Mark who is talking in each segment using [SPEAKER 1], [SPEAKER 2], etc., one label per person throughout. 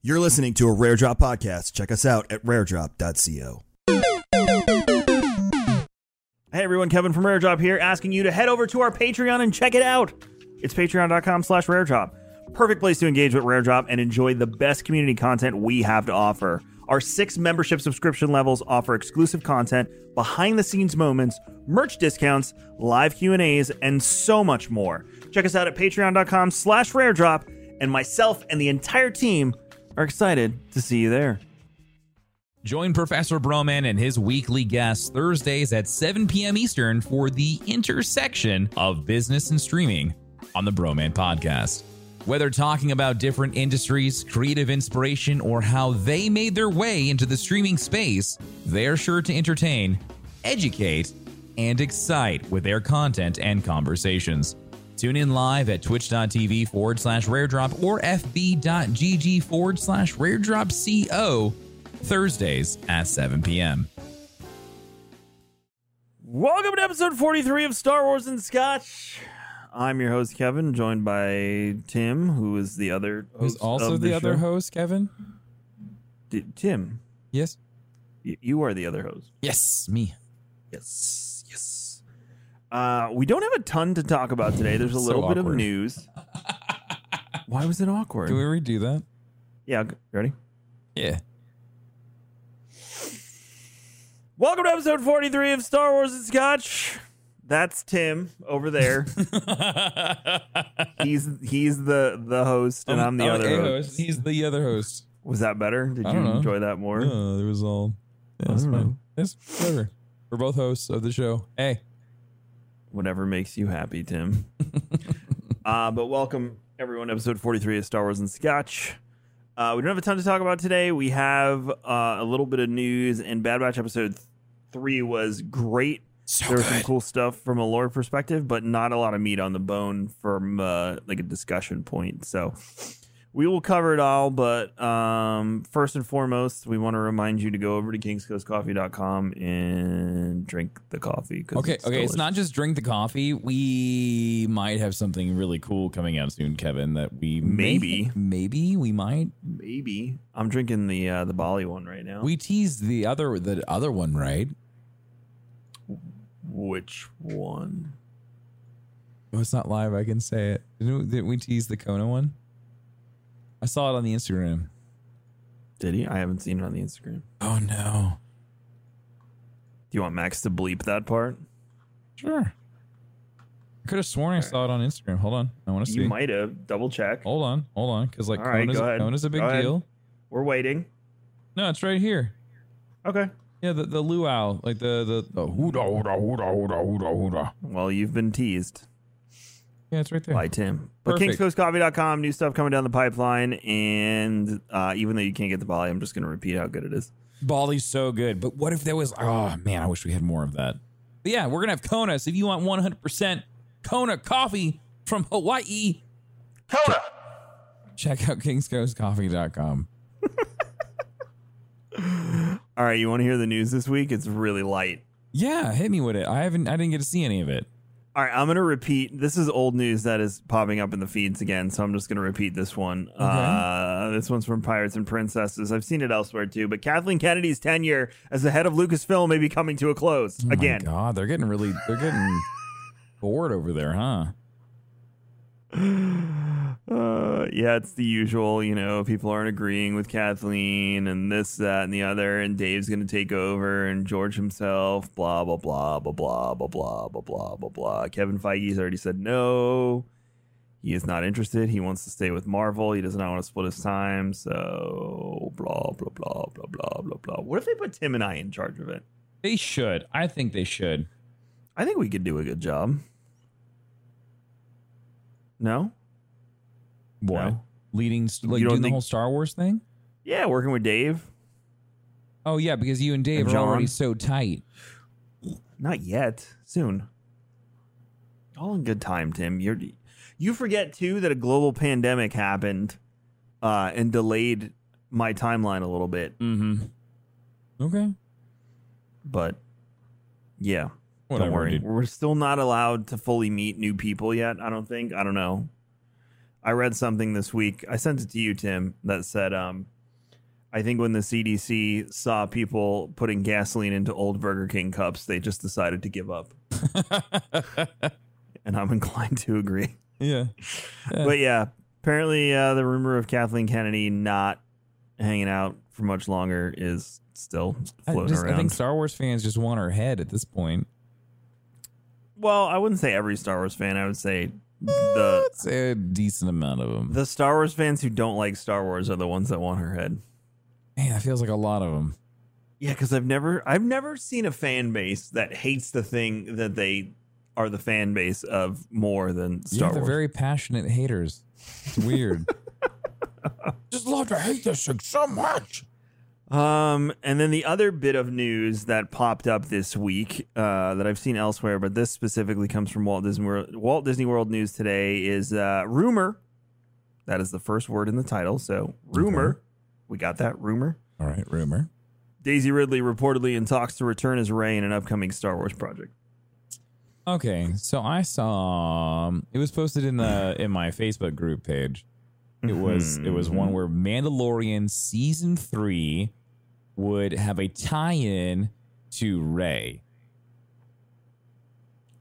[SPEAKER 1] You're listening to a Rare Drop podcast. Check us out at raredrop.co.
[SPEAKER 2] Hey everyone, Kevin from Rare Drop here, asking you to head over to our Patreon and check it out. It's patreon.com slash raredrop. Perfect place to engage with Rare Drop and enjoy the best community content we have to offer. Our six membership subscription levels offer exclusive content, behind the scenes moments, merch discounts, live Q&As, and so much more. Check us out at patreon.com slash raredrop, and myself and the entire team are excited to see you there.
[SPEAKER 3] Join Professor Broman and his weekly guests Thursdays at 7 p.m. Eastern for the intersection of business and streaming on the Broman Podcast. Whether talking about different industries, creative inspiration, or how they made their way into the streaming space, they're sure to entertain, educate, and excite with their content and conversations. Tune in live at twitch.tv forward slash raredrop or fb.gg forward slash raredropco Thursdays at 7 p.m.
[SPEAKER 2] Welcome to episode 43 of Star Wars and Scotch. I'm your host, Kevin, joined by Tim, who is the other
[SPEAKER 4] Who's also the,
[SPEAKER 2] the
[SPEAKER 4] other host, Kevin?
[SPEAKER 2] D- Tim,
[SPEAKER 4] Yes.
[SPEAKER 2] y- you are the other host.
[SPEAKER 4] Yes, me.
[SPEAKER 2] Yes. Uh, we don't have a ton to talk about today. There's a
[SPEAKER 4] So
[SPEAKER 2] little bit of news. Why was it awkward?
[SPEAKER 4] Can we redo that?
[SPEAKER 2] yeah, ready?
[SPEAKER 4] Yeah.
[SPEAKER 2] Welcome to episode 43 of Star Wars and Scotch. That's Tim over there. he's he's the the host, and I'm, the other
[SPEAKER 4] a
[SPEAKER 2] host.
[SPEAKER 4] He's the other host.
[SPEAKER 2] Was that better? Did you
[SPEAKER 4] know.
[SPEAKER 2] enjoy that more?
[SPEAKER 4] No, there was all. Yeah,
[SPEAKER 2] I don't
[SPEAKER 4] fine.
[SPEAKER 2] know.
[SPEAKER 4] It's whatever. We're both hosts of the show. Hey.
[SPEAKER 2] Whatever makes you happy, Tim. uh, but welcome everyone, to episode 43 of Star Wars and Scotch. Uh, we don't have a ton to talk about today. We have uh, a little bit of news, and Bad Batch episode th- three was great.
[SPEAKER 4] So
[SPEAKER 2] there was some cool stuff from a lore perspective, but not a lot of meat on the bone from uh, like a discussion point. So we will cover it all. But um, first and foremost, we want to remind you to go over to kingscoastcoffee.com and drink the coffee.
[SPEAKER 4] Okay, okay. It's not just drink the coffee. We might have something really cool coming out soon, Kevin. That we may-
[SPEAKER 2] Maybe.
[SPEAKER 4] maybe we might.
[SPEAKER 2] Maybe I'm drinking the uh, the Bali one right now.
[SPEAKER 4] We teased the other the other one, right?
[SPEAKER 2] Which one?
[SPEAKER 4] Oh, it's not live. I can say it. Didn't we, didn't we tease the Kona one? I saw it on the Instagram.
[SPEAKER 2] Did he? I haven't seen it on the Instagram.
[SPEAKER 4] Oh no.
[SPEAKER 2] Do you want Max to bleep that part?
[SPEAKER 4] Sure. I could have sworn I saw it on Instagram. Hold on. I want to see.
[SPEAKER 2] You might have. Double check.
[SPEAKER 4] Hold on. Hold on. Because like
[SPEAKER 2] All right,
[SPEAKER 4] Kona's,
[SPEAKER 2] go ahead.
[SPEAKER 4] Kona's a big
[SPEAKER 2] Go ahead.
[SPEAKER 4] deal.
[SPEAKER 2] We're waiting.
[SPEAKER 4] No, it's right here.
[SPEAKER 2] Okay.
[SPEAKER 4] Yeah, the, the luau. Like the the, the hooda hooda hooda hooda hooda hooda.
[SPEAKER 2] Well, you've been teased
[SPEAKER 4] Yeah, it's right there.
[SPEAKER 2] by Tim. But
[SPEAKER 4] Perfect.
[SPEAKER 2] kingscoastcoffee.com, new stuff coming down the pipeline. And uh, even though you can't get the Bali, I'm just going to repeat how good it is.
[SPEAKER 4] Bali's so good. But what if there was oh man, I wish we had more of that. But yeah, we're gonna have Kona. So if you want 100 percent Kona coffee from Hawaii,
[SPEAKER 2] Kona!
[SPEAKER 4] check out kingscoastcoffee.com.
[SPEAKER 2] All right, you want to hear the news this week? It's really light.
[SPEAKER 4] Yeah, hit me with it. I haven't. I didn't get to see any of it.
[SPEAKER 2] All right, I'm going to repeat. This is old news that is popping up in the feeds again, so I'm just going to repeat this one. Uh, this one's from Pirates and Princesses. I've seen it elsewhere too, but Kathleen Kennedy's tenure as the head of Lucasfilm may be coming to a close
[SPEAKER 4] Oh
[SPEAKER 2] again.
[SPEAKER 4] God, they're getting really. They're getting bored over there, huh?
[SPEAKER 2] Uh, yeah, it's the usual. You know, people aren't agreeing with Kathleen and this, that, and the other, and Dave's going to take over, and George himself, blah blah blah blah blah blah blah blah blah blah blah. Kevin Feige's already said no. He is not interested. He wants to stay with Marvel. He does not want to split his time. So blah blah blah blah blah blah blah. What if they put Tim and I in charge of it?
[SPEAKER 4] They should. I think they should.
[SPEAKER 2] I think we could do a good job. No.
[SPEAKER 4] What?
[SPEAKER 2] No.
[SPEAKER 4] Leading, like doing the whole Star Wars thing?
[SPEAKER 2] Yeah, working with Dave.
[SPEAKER 4] Oh yeah, because you and Dave
[SPEAKER 2] And
[SPEAKER 4] are already so tight.
[SPEAKER 2] Not yet. Soon. All in good time, Tim. You're you forget too that a global pandemic happened uh, and delayed my timeline a little bit.
[SPEAKER 4] Mm-hmm. Okay.
[SPEAKER 2] But yeah,
[SPEAKER 4] Whatever,
[SPEAKER 2] don't worry.
[SPEAKER 4] dude.
[SPEAKER 2] We're still not allowed to fully meet new people yet. I don't think. I don't know. I read something this week. I sent it to you, Tim, that said, um, I think when the CDC saw people putting gasoline into old Burger King cups, they just decided to give up. and I'm inclined to agree.
[SPEAKER 4] Yeah.
[SPEAKER 2] But yeah, apparently uh, the rumor of Kathleen Kennedy not hanging out for much longer is still
[SPEAKER 4] I,
[SPEAKER 2] floating
[SPEAKER 4] around. I think Star Wars fans just want her head at this point.
[SPEAKER 2] Well, I wouldn't say every Star Wars fan. I would say the
[SPEAKER 4] It's a decent amount of them.
[SPEAKER 2] the Star Wars fans who don't like Star Wars are the ones that want her head.
[SPEAKER 4] Man, that feels like a lot of them.
[SPEAKER 2] Yeah, because I've never I've never seen a fan base that hates the thing that they are the fan base of more than Star
[SPEAKER 4] yeah, they're
[SPEAKER 2] Wars.
[SPEAKER 4] very passionate haters. It's weird. just love to hate this thing so much.
[SPEAKER 2] Um, and then the other bit of news that popped up this week uh, that I've seen elsewhere, but this specifically comes from Walt Disney World. Walt Disney World News today is uh, rumor. That is the first word in the title. So rumor, we got that rumor.
[SPEAKER 4] All right, rumor.
[SPEAKER 2] Daisy Ridley reportedly in talks to return as Rey in an upcoming Star Wars project.
[SPEAKER 4] Okay, so I saw um, it was posted in the in my Facebook group page. It was it was one where Mandalorian season three would have a tie-in to Rey.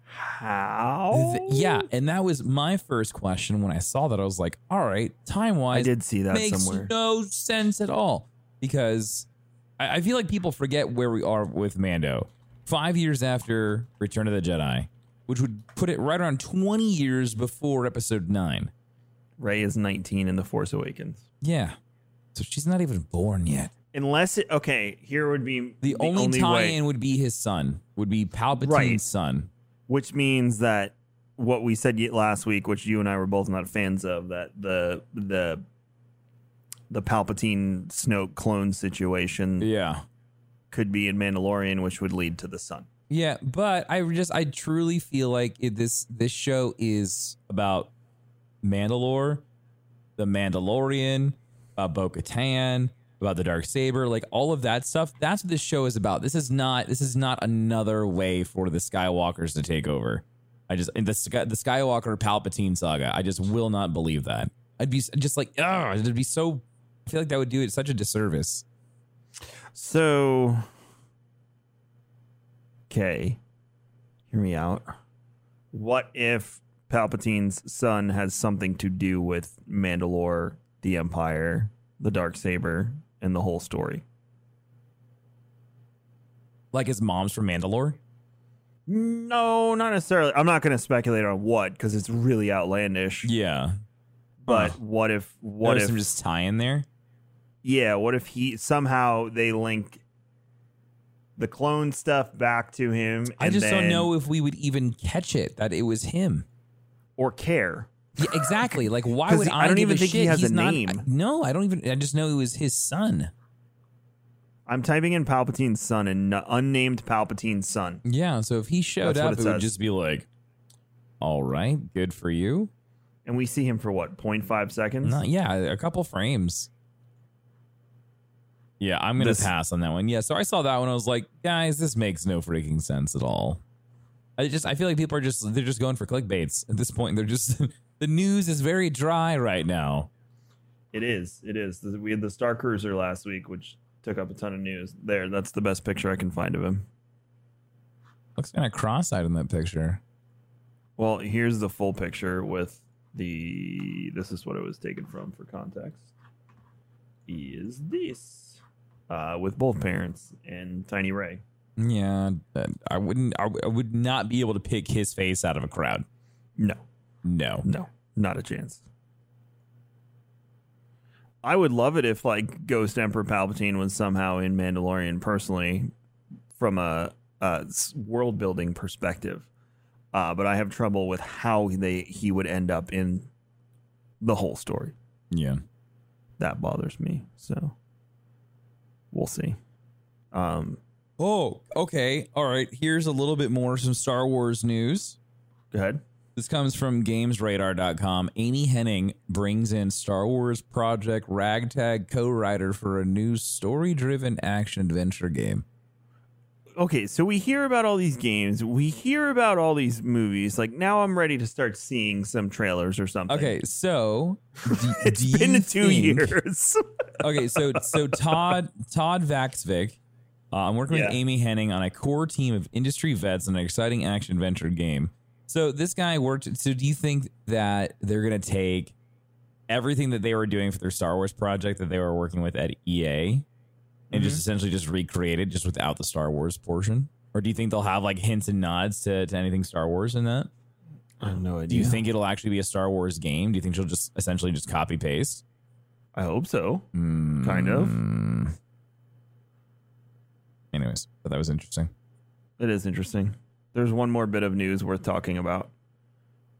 [SPEAKER 2] How?
[SPEAKER 4] Th- yeah, and that was my first question when I saw that. I was like, all right, time wise, I
[SPEAKER 2] did see that
[SPEAKER 4] makes
[SPEAKER 2] somewhere.
[SPEAKER 4] no sense at all because I, I feel like people forget where we are with Mando. Five years after Return of the Jedi, which would put it right around 20 years before episode nine.
[SPEAKER 2] Rey is 19 in The Force Awakens.
[SPEAKER 4] Yeah. So she's not even born yet.
[SPEAKER 2] Unless it, okay, here would be
[SPEAKER 4] The, only, tie-in would be his son, would be Palpatine's
[SPEAKER 2] Right.
[SPEAKER 4] son.
[SPEAKER 2] which means that what we said last week, which you and I were both not fans of, that the the the Palpatine Snoke clone situation
[SPEAKER 4] Yeah.
[SPEAKER 2] could be in Mandalorian, which would lead to the son.
[SPEAKER 4] Yeah, but I just I truly feel like it, this this show is about Mandalore, the Mandalorian, about Bo Katan, about the Dark Saber, like all of that stuff. That's what this show is about. This is not this is not another way for the Skywalkers to take over. I just the the Skywalker Palpatine saga. I just will not believe that. I'd be just like, oh, it'd be so. I feel like that would do it such a disservice.
[SPEAKER 2] So, okay, hear me out. What if Palpatine's son has something to do with Mandalore, the Empire, the Dark Saber, and the whole story?
[SPEAKER 4] Like his mom's from Mandalore.
[SPEAKER 2] No, not necessarily. I'm not going to speculate on what because it's really outlandish.
[SPEAKER 4] Yeah.
[SPEAKER 2] But
[SPEAKER 4] Huh.
[SPEAKER 2] what if? What
[SPEAKER 4] There's
[SPEAKER 2] if?
[SPEAKER 4] some just tie in there?
[SPEAKER 2] yeah. What if he somehow they link the clone stuff back to him?
[SPEAKER 4] I just don't know if we would even catch it that it was him.
[SPEAKER 2] or care.
[SPEAKER 4] Yeah, exactly. Like, why would
[SPEAKER 2] he-
[SPEAKER 4] I,
[SPEAKER 2] I don't even think he has
[SPEAKER 4] He's
[SPEAKER 2] a
[SPEAKER 4] not-
[SPEAKER 2] name.
[SPEAKER 4] I- no, I don't even. I just know it was his son.
[SPEAKER 2] I'm typing in Palpatine's son and n- unnamed Palpatine's son.
[SPEAKER 4] Yeah. So if he showed
[SPEAKER 2] That's
[SPEAKER 4] up,
[SPEAKER 2] it
[SPEAKER 4] it, would just be like, "All right, good for you."
[SPEAKER 2] And we see him for what, 0.5 seconds?
[SPEAKER 4] No, yeah, a couple frames. Yeah, I'm gonna
[SPEAKER 2] This-
[SPEAKER 4] pass on that one. Yeah, so I saw that one. I was like, guys, this makes no freaking sense at all. I just I feel like people are just they're just going for clickbaits at this point. They're just the news is very dry right now.
[SPEAKER 2] It is. It is. We had the Star Cruiser last week, which took up a ton of news. There, that's the best picture I can find of him.
[SPEAKER 4] Looks kind of cross-eyed in that picture.
[SPEAKER 2] Well, here's the full picture with the. This is what it was taken from for context. Is this uh, with both parents and Tiny Rey?
[SPEAKER 4] Yeah, I wouldn't. I would not be able to pick his face out of a crowd.
[SPEAKER 2] No,
[SPEAKER 4] No.
[SPEAKER 2] no, not a chance. I would love it if like Ghost Emperor Palpatine was somehow in Mandalorian personally, from a, a world building perspective. Uh, but I have trouble with how they he would end up in the whole story.
[SPEAKER 4] Yeah.
[SPEAKER 2] that bothers me. So we'll see. Um,
[SPEAKER 4] Oh, okay. All right. Here's a little bit more some Star Wars news.
[SPEAKER 2] go ahead.
[SPEAKER 4] This comes from GamesRadar.com. Amy Hennig brings in Star Wars Project Ragtag co-writer for a new story-driven action adventure game.
[SPEAKER 2] Okay, so we hear about all these games. We hear about all these movies. Like now, I'm ready to start seeing some trailers or something.
[SPEAKER 4] Okay, so d-
[SPEAKER 2] it's been two
[SPEAKER 4] think-
[SPEAKER 2] years.
[SPEAKER 4] okay, so so Todd Todd Stashwick, uh, I'm working with Amy Hennig on a core team of industry vets on an exciting action adventure game. So this guy worked. So do you think that they're gonna take everything that they were doing for their Star Wars project that they were working with at EA and just essentially just recreate it just without the Star Wars portion? Or do you think they'll have like hints and nods to, to anything Star Wars in that?
[SPEAKER 2] I have no idea.
[SPEAKER 4] Do you think it'll actually be a Star Wars game? Do you think she'll just essentially just copy paste?
[SPEAKER 2] I hope so.
[SPEAKER 4] Mm.
[SPEAKER 2] Kind of.
[SPEAKER 4] Anyways, but that was interesting.
[SPEAKER 2] It is interesting. There's one more bit of news worth talking about.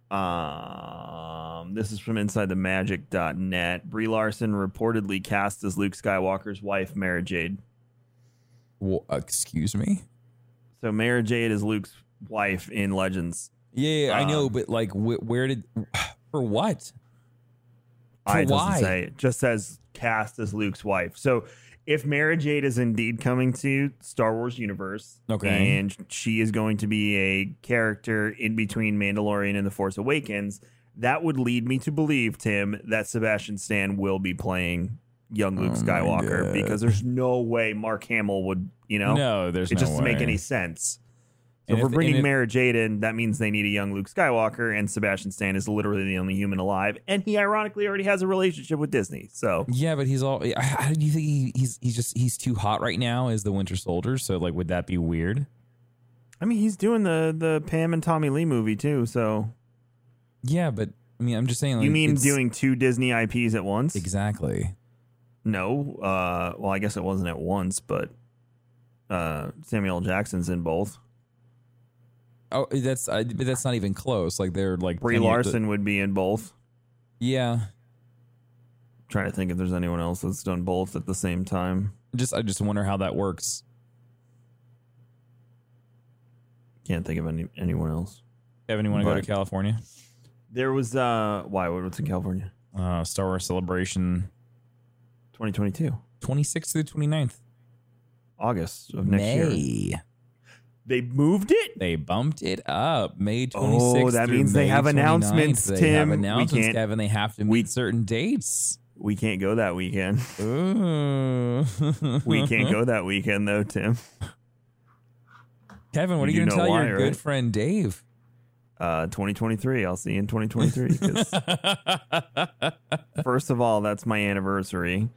[SPEAKER 2] Um, this is from InsideTheMagic.net. Brie Larson reportedly cast as Luke Skywalker's wife, Mara Jade.
[SPEAKER 4] Wha- excuse me.
[SPEAKER 2] So Mara Jade is Luke's wife in Legends.
[SPEAKER 4] Yeah, yeah, I know,
[SPEAKER 2] Um,
[SPEAKER 4] but like, wh- where did for what?
[SPEAKER 2] I it
[SPEAKER 4] why?
[SPEAKER 2] doesn't say. It just says cast as Luke's wife. So if Mara Jade is indeed coming to Star Wars universe,
[SPEAKER 4] Okay.
[SPEAKER 2] and she is going to be a character in between Mandalorian and The Force Awakens, that would lead me to believe, Tim, that Sebastian Stan will be playing young Luke
[SPEAKER 4] Oh
[SPEAKER 2] Skywalker because there's no way Mark Hamill would, you know,
[SPEAKER 4] No, there's
[SPEAKER 2] it
[SPEAKER 4] no
[SPEAKER 2] just doesn't make any sense. So
[SPEAKER 4] And
[SPEAKER 2] if we're bringing
[SPEAKER 4] if-
[SPEAKER 2] Mara Jade in, that means they need a young Luke Skywalker, and Sebastian Stan is literally the only human alive, and he ironically already has a relationship with Disney. So
[SPEAKER 4] Yeah, but he's all. How do you think he, he's he's just he's too hot right now as the Winter Soldier? So like, would that be weird?
[SPEAKER 2] I mean, he's doing the the Pam and Tommy Lee movie too. So
[SPEAKER 4] Yeah, but I mean, I'm just saying. Like,
[SPEAKER 2] you mean doing two Disney IPs at once?
[SPEAKER 4] exactly?
[SPEAKER 2] No. Uh, well, I guess it wasn't at once, but uh, Samuel Jackson's in both.
[SPEAKER 4] Oh, that's but that's not even close. Like they're like
[SPEAKER 2] Brie
[SPEAKER 4] 10 years-
[SPEAKER 2] Larson would be in both.
[SPEAKER 4] Yeah,
[SPEAKER 2] trying to think if there's anyone else that's done both at the same time.
[SPEAKER 4] just I just wonder how that works.
[SPEAKER 2] Can't think of any anyone else.
[SPEAKER 4] Kevin, you want to go to California?
[SPEAKER 2] There was uh, why? What's in California?
[SPEAKER 4] Uh, Star Wars Celebration
[SPEAKER 2] 2022,
[SPEAKER 4] 26th through 29th.
[SPEAKER 2] August of next year.
[SPEAKER 4] May.
[SPEAKER 2] They moved it.
[SPEAKER 4] They bumped it up May 26th.
[SPEAKER 2] Oh, that means they have
[SPEAKER 4] 29th.
[SPEAKER 2] announcements,
[SPEAKER 4] They
[SPEAKER 2] Tim.
[SPEAKER 4] have
[SPEAKER 2] We
[SPEAKER 4] announcements,
[SPEAKER 2] can't-
[SPEAKER 4] Kevin. They have to meet
[SPEAKER 2] we-
[SPEAKER 4] certain dates.
[SPEAKER 2] We can't go that weekend. We can't go that weekend though, Tim.
[SPEAKER 4] Kevin, what
[SPEAKER 2] You
[SPEAKER 4] are you going to tell
[SPEAKER 2] why,
[SPEAKER 4] your
[SPEAKER 2] right?
[SPEAKER 4] good friend Dave?
[SPEAKER 2] Uh, 2023. I'll see you in 2023. first of all, that's my anniversary.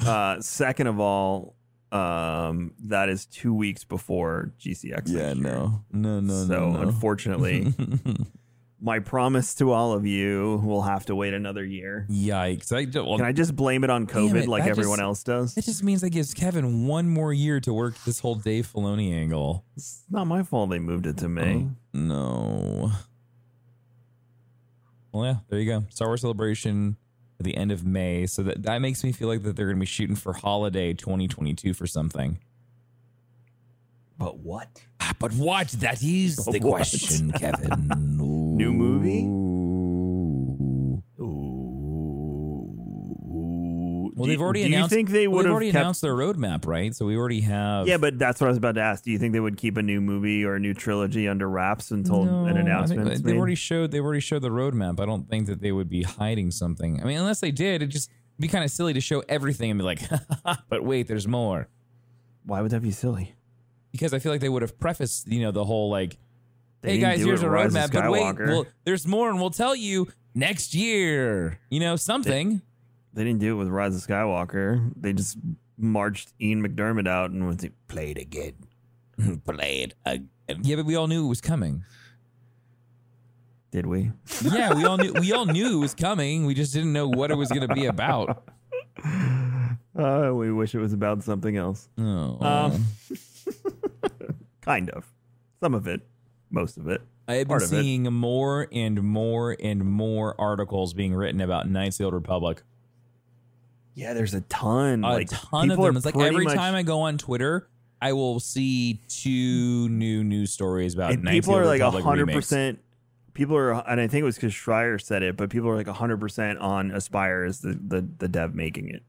[SPEAKER 2] Uh, second of all, um, that is two weeks before GCX.
[SPEAKER 4] yeah, no. No, no,
[SPEAKER 2] so
[SPEAKER 4] no. no.
[SPEAKER 2] unfortunately, my promise to all of you will have to wait another year.
[SPEAKER 4] Yikes. I, well,
[SPEAKER 2] Can I just blame it on COVID
[SPEAKER 4] it,
[SPEAKER 2] like everyone
[SPEAKER 4] just-
[SPEAKER 2] else does?
[SPEAKER 4] It just means that gives Kevin one more year to work this whole Dave Filoni angle.
[SPEAKER 2] It's not my fault they moved it to May.
[SPEAKER 4] No. Well, yeah, there you go. Star Wars Celebration at the end of May. So that, that makes me feel like that they're going to be shooting for holiday 2022 for something.
[SPEAKER 2] But what?
[SPEAKER 4] Ah, But what? That is
[SPEAKER 2] the question,
[SPEAKER 4] Kevin.
[SPEAKER 2] New movie?
[SPEAKER 4] Well, Well, they've
[SPEAKER 2] you-
[SPEAKER 4] already
[SPEAKER 2] do you
[SPEAKER 4] announced.
[SPEAKER 2] think they would
[SPEAKER 4] they've already
[SPEAKER 2] kept-
[SPEAKER 4] announced their roadmap, right? So we already have.
[SPEAKER 2] Yeah, but that's what I was about to ask. Do you think they would keep a new movie or a new trilogy under wraps until
[SPEAKER 4] No,
[SPEAKER 2] an announcement?
[SPEAKER 4] think they've already showed. They've already showed the roadmap. I don't think that they would be hiding something. I mean, unless they did, it'd just be kind of silly to show everything and be like, but wait, there's more.
[SPEAKER 2] Why would that be silly?
[SPEAKER 4] Because I feel like they would have prefaced, you know, the whole like,
[SPEAKER 2] They
[SPEAKER 4] hey guys, here's a
[SPEAKER 2] in Rise of
[SPEAKER 4] roadmap, but wait, well, there's more, and we'll tell you next year. You know, something.
[SPEAKER 2] They didn't do it with Rise of Skywalker. They just marched Ian McDiarmid out and was like, played again.
[SPEAKER 4] Played again. Yeah, but we all knew it was coming.
[SPEAKER 2] Did we?
[SPEAKER 4] Yeah, we all knew. We all knew it was coming. We just didn't know what it was going to be about.
[SPEAKER 2] Uh, we wish it was about something else.
[SPEAKER 4] Oh.
[SPEAKER 2] Um, kind of. Some of it. Most of it.
[SPEAKER 4] I have been
[SPEAKER 2] part of it.
[SPEAKER 4] seeing more and more and more articles being written about Knights of the Old Republic.
[SPEAKER 2] Yeah, there's a ton.
[SPEAKER 4] A
[SPEAKER 2] like
[SPEAKER 4] ton of
[SPEAKER 2] people
[SPEAKER 4] them.
[SPEAKER 2] are
[SPEAKER 4] It's like every
[SPEAKER 2] much-
[SPEAKER 4] time I go on Twitter, I will see two new news stories about
[SPEAKER 2] and people are like
[SPEAKER 4] Republic
[SPEAKER 2] hundred percent. People are, and I think it was because Schreier said it, but people are like hundred percent on Aspyr as the, the the dev making it.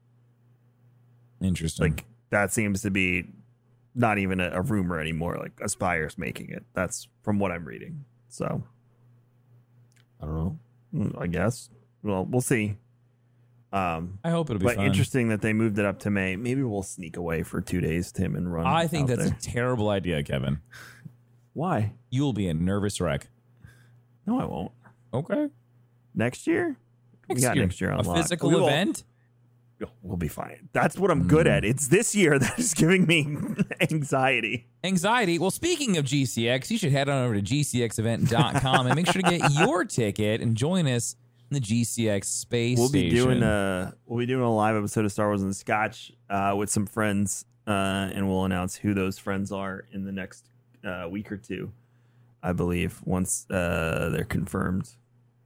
[SPEAKER 4] Interesting.
[SPEAKER 2] Like that seems to be not even a, a rumor anymore. Like Aspyr's making it. That's from what I'm reading. So I don't know. Mm, I guess. Well, we'll see. Um,
[SPEAKER 4] I hope it'll be
[SPEAKER 2] but
[SPEAKER 4] fun.
[SPEAKER 2] interesting that they moved it up to May. Maybe we'll sneak away for two days, Tim, and run.
[SPEAKER 4] I think that's
[SPEAKER 2] there.
[SPEAKER 4] a terrible idea, Kevin.
[SPEAKER 2] why.
[SPEAKER 4] You will be a nervous wreck.
[SPEAKER 2] No, I won't.
[SPEAKER 4] Okay.
[SPEAKER 2] Next year. we got next year on
[SPEAKER 4] a physical
[SPEAKER 2] We will-
[SPEAKER 4] event.
[SPEAKER 2] We'll be fine. That's what I'm good
[SPEAKER 4] Mm.
[SPEAKER 2] at. It's this year that is giving me anxiety.
[SPEAKER 4] Anxiety. Well, speaking of GCX, you should head on over to gcxevent.com and make sure to get your ticket and join us the GCX space
[SPEAKER 2] We'll be
[SPEAKER 4] station.
[SPEAKER 2] doing a we'll be doing a live episode of Star Wars and Scotch uh, with some friends, uh, and we'll announce who those friends are in the next uh, week or two, I believe, once uh, they're confirmed,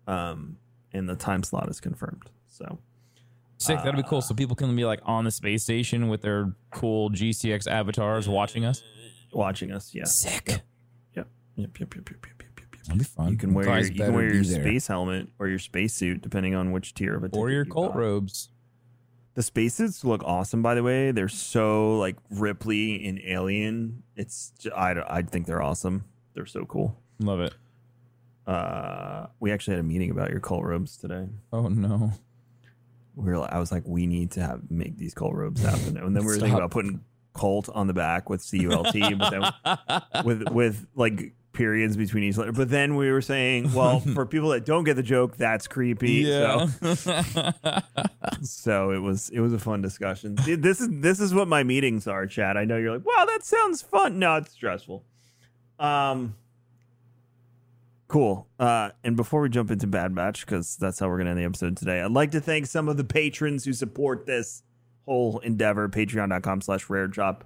[SPEAKER 2] um, and the time slot is confirmed. So
[SPEAKER 4] Sick. That'd be cool. So people can be like on the space station with their cool GCX avatars watching us.
[SPEAKER 2] watching us, yeah,
[SPEAKER 4] Sick.
[SPEAKER 2] Yep, yep, yep, yep, yep, yep, yep, yep.
[SPEAKER 4] That'd be fun.
[SPEAKER 2] You can wear your,
[SPEAKER 4] guys
[SPEAKER 2] you can
[SPEAKER 4] better
[SPEAKER 2] wear
[SPEAKER 4] be
[SPEAKER 2] your
[SPEAKER 4] there.
[SPEAKER 2] space helmet or your space suit, depending on which tier of a
[SPEAKER 4] or
[SPEAKER 2] ticket
[SPEAKER 4] your
[SPEAKER 2] you
[SPEAKER 4] cult
[SPEAKER 2] got.
[SPEAKER 4] robes.
[SPEAKER 2] The spacesuits look awesome, by the way. They're so like Ripley in Alien. It's j- I don't- I think they're awesome. They're so cool.
[SPEAKER 4] Love it.
[SPEAKER 2] Uh, we actually had a meeting about your cult robes today.
[SPEAKER 4] Oh no.
[SPEAKER 2] We were like, I was like, we need to have make these cult robes happen, and then we were thinking
[SPEAKER 4] Stop.
[SPEAKER 2] about putting cult on the back with C U L T, but then with with like periods between each letter. But then we were saying, well, for people that don't get the joke, that's creepy. So so it was it was a fun discussion. This is this is what my meetings are, Chad. I know you're like, wow, that sounds fun. No, it's stressful. Um, cool. Uh, and before we jump into Bad Batch, because that's how we're gonna end the episode today, I'd like to thank some of the patrons who support this whole endeavor. Patreon.com/slash Rare Drop.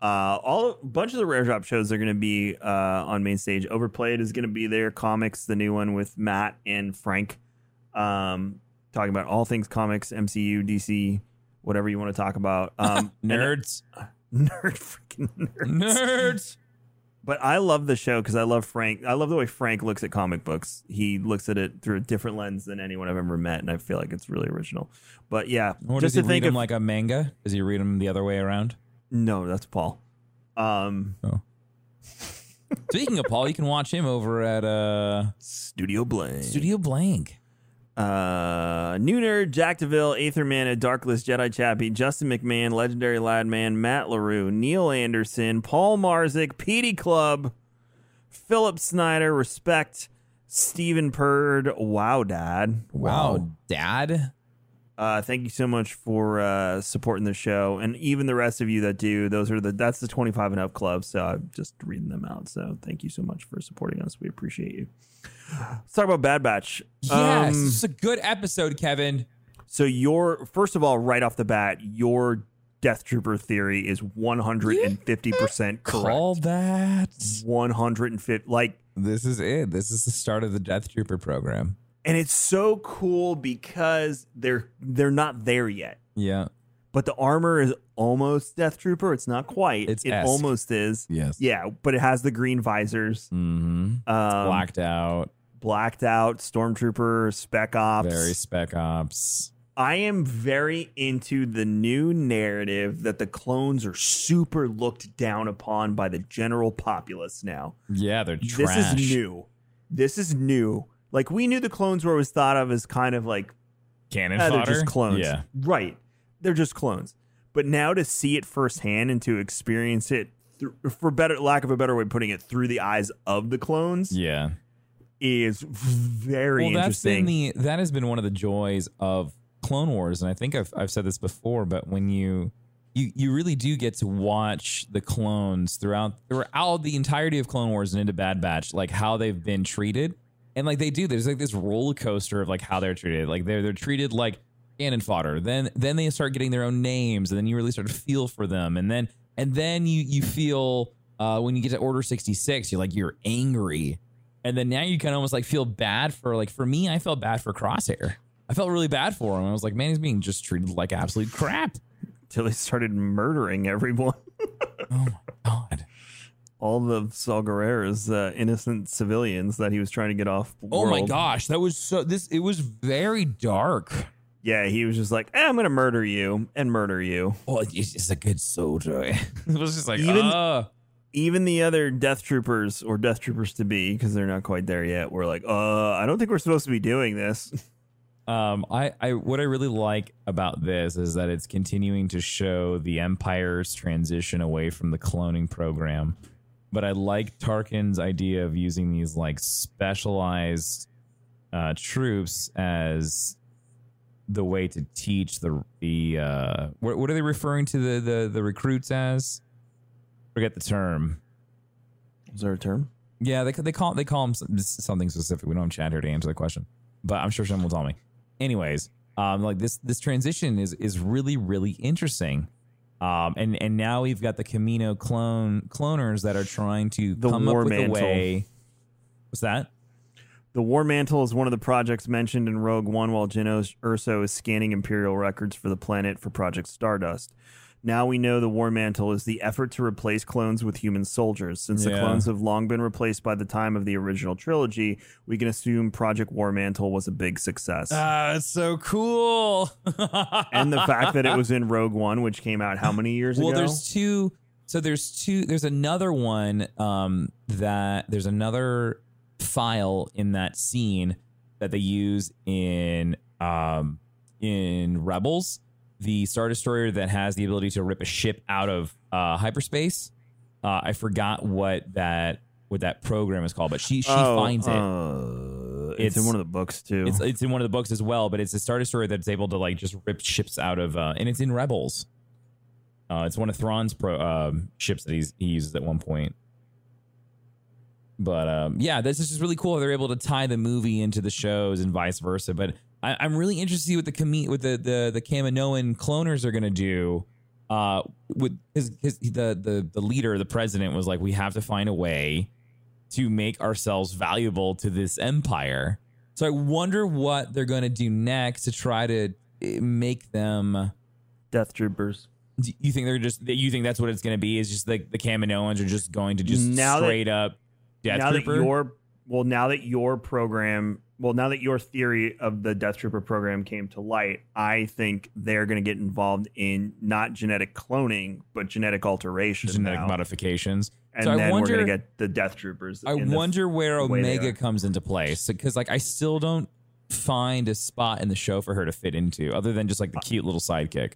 [SPEAKER 2] Uh, all a bunch of the Rare Drop shows are going to be uh, on main stage. Overplayed is going to be there. Comics, the new one with Matt and Frank, um, talking about all things comics, MCU, DC, whatever you want to talk about. Um, and-
[SPEAKER 4] Nerds.
[SPEAKER 2] nerd, freaking nerds.
[SPEAKER 4] Nerds.
[SPEAKER 2] But I love the show because I love Frank. I love the way Frank looks at comic books. He looks at it through a different lens than anyone I've ever met, and I feel like it's really original. But yeah,
[SPEAKER 4] Or
[SPEAKER 2] just
[SPEAKER 4] does he
[SPEAKER 2] to
[SPEAKER 4] read
[SPEAKER 2] think
[SPEAKER 4] them
[SPEAKER 2] of
[SPEAKER 4] like a manga? Does he read them the other way around?
[SPEAKER 2] No, that's Paul. Um,
[SPEAKER 4] Speaking of Paul, you can watch him over at uh,
[SPEAKER 2] Studio Blank.
[SPEAKER 4] Studio Blank.
[SPEAKER 2] Uh, New Nerd, Jack DeVille, Aether Mana, Darkless, Jedi Chappie, Justin McMahon, Legendary Ladman, Matt LaRue, Neil Anderson, Paul Marzik, Petey Club, Philip Snyder, Respect, Stephen Purd, Wow Dad.
[SPEAKER 4] Wow, Dad.
[SPEAKER 2] Uh, thank you so much for uh, supporting the show, and even the rest of you that do. Those are the that's the twenty five and up club. So I'm just reading them out. So thank you so much for supporting us. We appreciate you. Let's talk about Bad Batch.
[SPEAKER 4] Yes,
[SPEAKER 2] Um,
[SPEAKER 4] it's a good episode, Kevin.
[SPEAKER 2] so your first of all, right off the bat, your Death Trooper theory is one hundred and fifty percent correct.
[SPEAKER 4] Call
[SPEAKER 2] correct.
[SPEAKER 4] that.
[SPEAKER 2] One hundred and fifty, like,
[SPEAKER 4] This is it. This is the start of the Death Trooper program.
[SPEAKER 2] And it's so cool because they're they're not there yet.
[SPEAKER 4] Yeah.
[SPEAKER 2] but the armor is almost Death Trooper. It's not quite.
[SPEAKER 4] It's
[SPEAKER 2] it
[SPEAKER 4] esque.
[SPEAKER 2] almost is.
[SPEAKER 4] Yes.
[SPEAKER 2] Yeah, but it has the green visors.
[SPEAKER 4] Mm-hmm.
[SPEAKER 2] Um,
[SPEAKER 4] Blacked out.
[SPEAKER 2] blacked out, Stormtrooper, Spec Ops.
[SPEAKER 4] Very spec ops.
[SPEAKER 2] I am very into the new narrative that the clones are super looked down upon by the general populace now.
[SPEAKER 4] Yeah, they're trash.
[SPEAKER 2] This is new. This is new. Like we knew the clones were always thought of as kind of like
[SPEAKER 4] Cannon
[SPEAKER 2] ah, they're
[SPEAKER 4] fodder.
[SPEAKER 2] just clones.
[SPEAKER 4] Yeah.
[SPEAKER 2] Right. They're just clones. But now to see it firsthand and to experience it for better lack of a better way of putting it through the eyes of the clones
[SPEAKER 4] Yeah.
[SPEAKER 2] is very
[SPEAKER 4] well, that's
[SPEAKER 2] interesting.
[SPEAKER 4] been the that has been one of the joys of Clone Wars, and I think I've I've said this before, but when you you you really do get to watch the clones throughout throughout the entirety of Clone Wars and into Bad Batch, like how they've been treated, and like they do. There's like this roller coaster of like how they're treated. Like they're they're treated like cannon fodder. Then then they start getting their own names, and then you really start to feel for them, and then and then you you feel uh, when you get to Order sixty six, you're like you're angry and then now you kind of almost like feel bad for like for me i felt bad for crosshair i felt really bad for him i was like man he's being just treated like absolute crap
[SPEAKER 2] Till he started murdering everyone.
[SPEAKER 4] oh my god
[SPEAKER 2] All the Saw Gerrera's uh, innocent civilians that he was trying to get off.
[SPEAKER 4] oh my gosh that was so this it was very dark
[SPEAKER 2] Yeah, he was just like, eh, I'm gonna murder you and murder you.
[SPEAKER 4] Well, it's just a good soldier it was just like
[SPEAKER 2] Even-
[SPEAKER 4] uh,
[SPEAKER 2] Even the other Death Troopers or Death Troopers to be, because they're not quite there yet, were like, uh, I don't think we're supposed to be doing this.
[SPEAKER 4] um i i what i really like about this is that it's continuing to show the empire's transition away from the cloning program but i like tarkin's idea of using these like specialized uh troops as the way to teach the the uh what, what are they referring to the the the recruits as forget the term
[SPEAKER 2] Is there a term?
[SPEAKER 4] yeah, they they call they call them something specific. We don't have Chad here to answer the question, but I'm sure someone will tell me. Anyways, um, like this this transition is is really really interesting. Um, and and now we've got the Kamino clone cloners that are trying to
[SPEAKER 2] The
[SPEAKER 4] come up with
[SPEAKER 2] Mantle.
[SPEAKER 4] a way. What's that?
[SPEAKER 2] The War Mantle is one of the projects mentioned in Rogue One while Jyn Erso is scanning Imperial records for the planet for Project Stardust. Now we know the War Mantle is the effort to replace clones with human soldiers. Since the clones have long been replaced by the time of the original trilogy, we can assume Project War Mantle was a big success.
[SPEAKER 4] Ah, it's so cool.
[SPEAKER 2] and the fact that it was in Rogue One, which came out how many years
[SPEAKER 4] well
[SPEAKER 2] ago?
[SPEAKER 4] Well, there's two so there's two there's another one um that there's another file in that scene that they use in um in rebels the star destroyer that has the ability to rip a ship out of uh hyperspace uh i forgot what that what that program is called but she she
[SPEAKER 2] Oh,
[SPEAKER 4] finds it
[SPEAKER 2] uh, it's,
[SPEAKER 4] It's-
[SPEAKER 2] in one of the books too.
[SPEAKER 4] it's it's in one of the books as well, but it's a Star Destroyer that's able to like just rip ships out of, uh, and it's in Rebels. Uh, it's one of Thrawn's pro, um, ships that he's, he uses at one point. But um, yeah, this is just really cool. They're able to tie the movie into the shows and vice versa. But I, I'm really interested to see what the Kami- what the the the Kaminoan cloners are gonna do. Uh, with his, his the the the leader, the president, was like, we have to find a way to make ourselves valuable to this empire. So I wonder what they're going to do next to try to eh, make them.
[SPEAKER 2] Death Troopers.
[SPEAKER 4] Do you think they're just? You think that's what it's going to be? Is just like the Kaminoans are just going to just
[SPEAKER 2] Now that-
[SPEAKER 4] straight up Death
[SPEAKER 2] now
[SPEAKER 4] Trooper?
[SPEAKER 2] that your well, now that your program, well, now that your theory of the Death Trooper program came to light, I think they're going to get involved in not genetic cloning, but genetic alteration,
[SPEAKER 4] genetic
[SPEAKER 2] now.
[SPEAKER 4] modifications.
[SPEAKER 2] and
[SPEAKER 4] so I
[SPEAKER 2] then
[SPEAKER 4] wonder,
[SPEAKER 2] we're going to get the Death Troopers.
[SPEAKER 4] I wonder where Omega comes into place because, like, I still don't find a spot in the show for her to fit into, other than just like
[SPEAKER 2] Uh,
[SPEAKER 4] the cute little sidekick.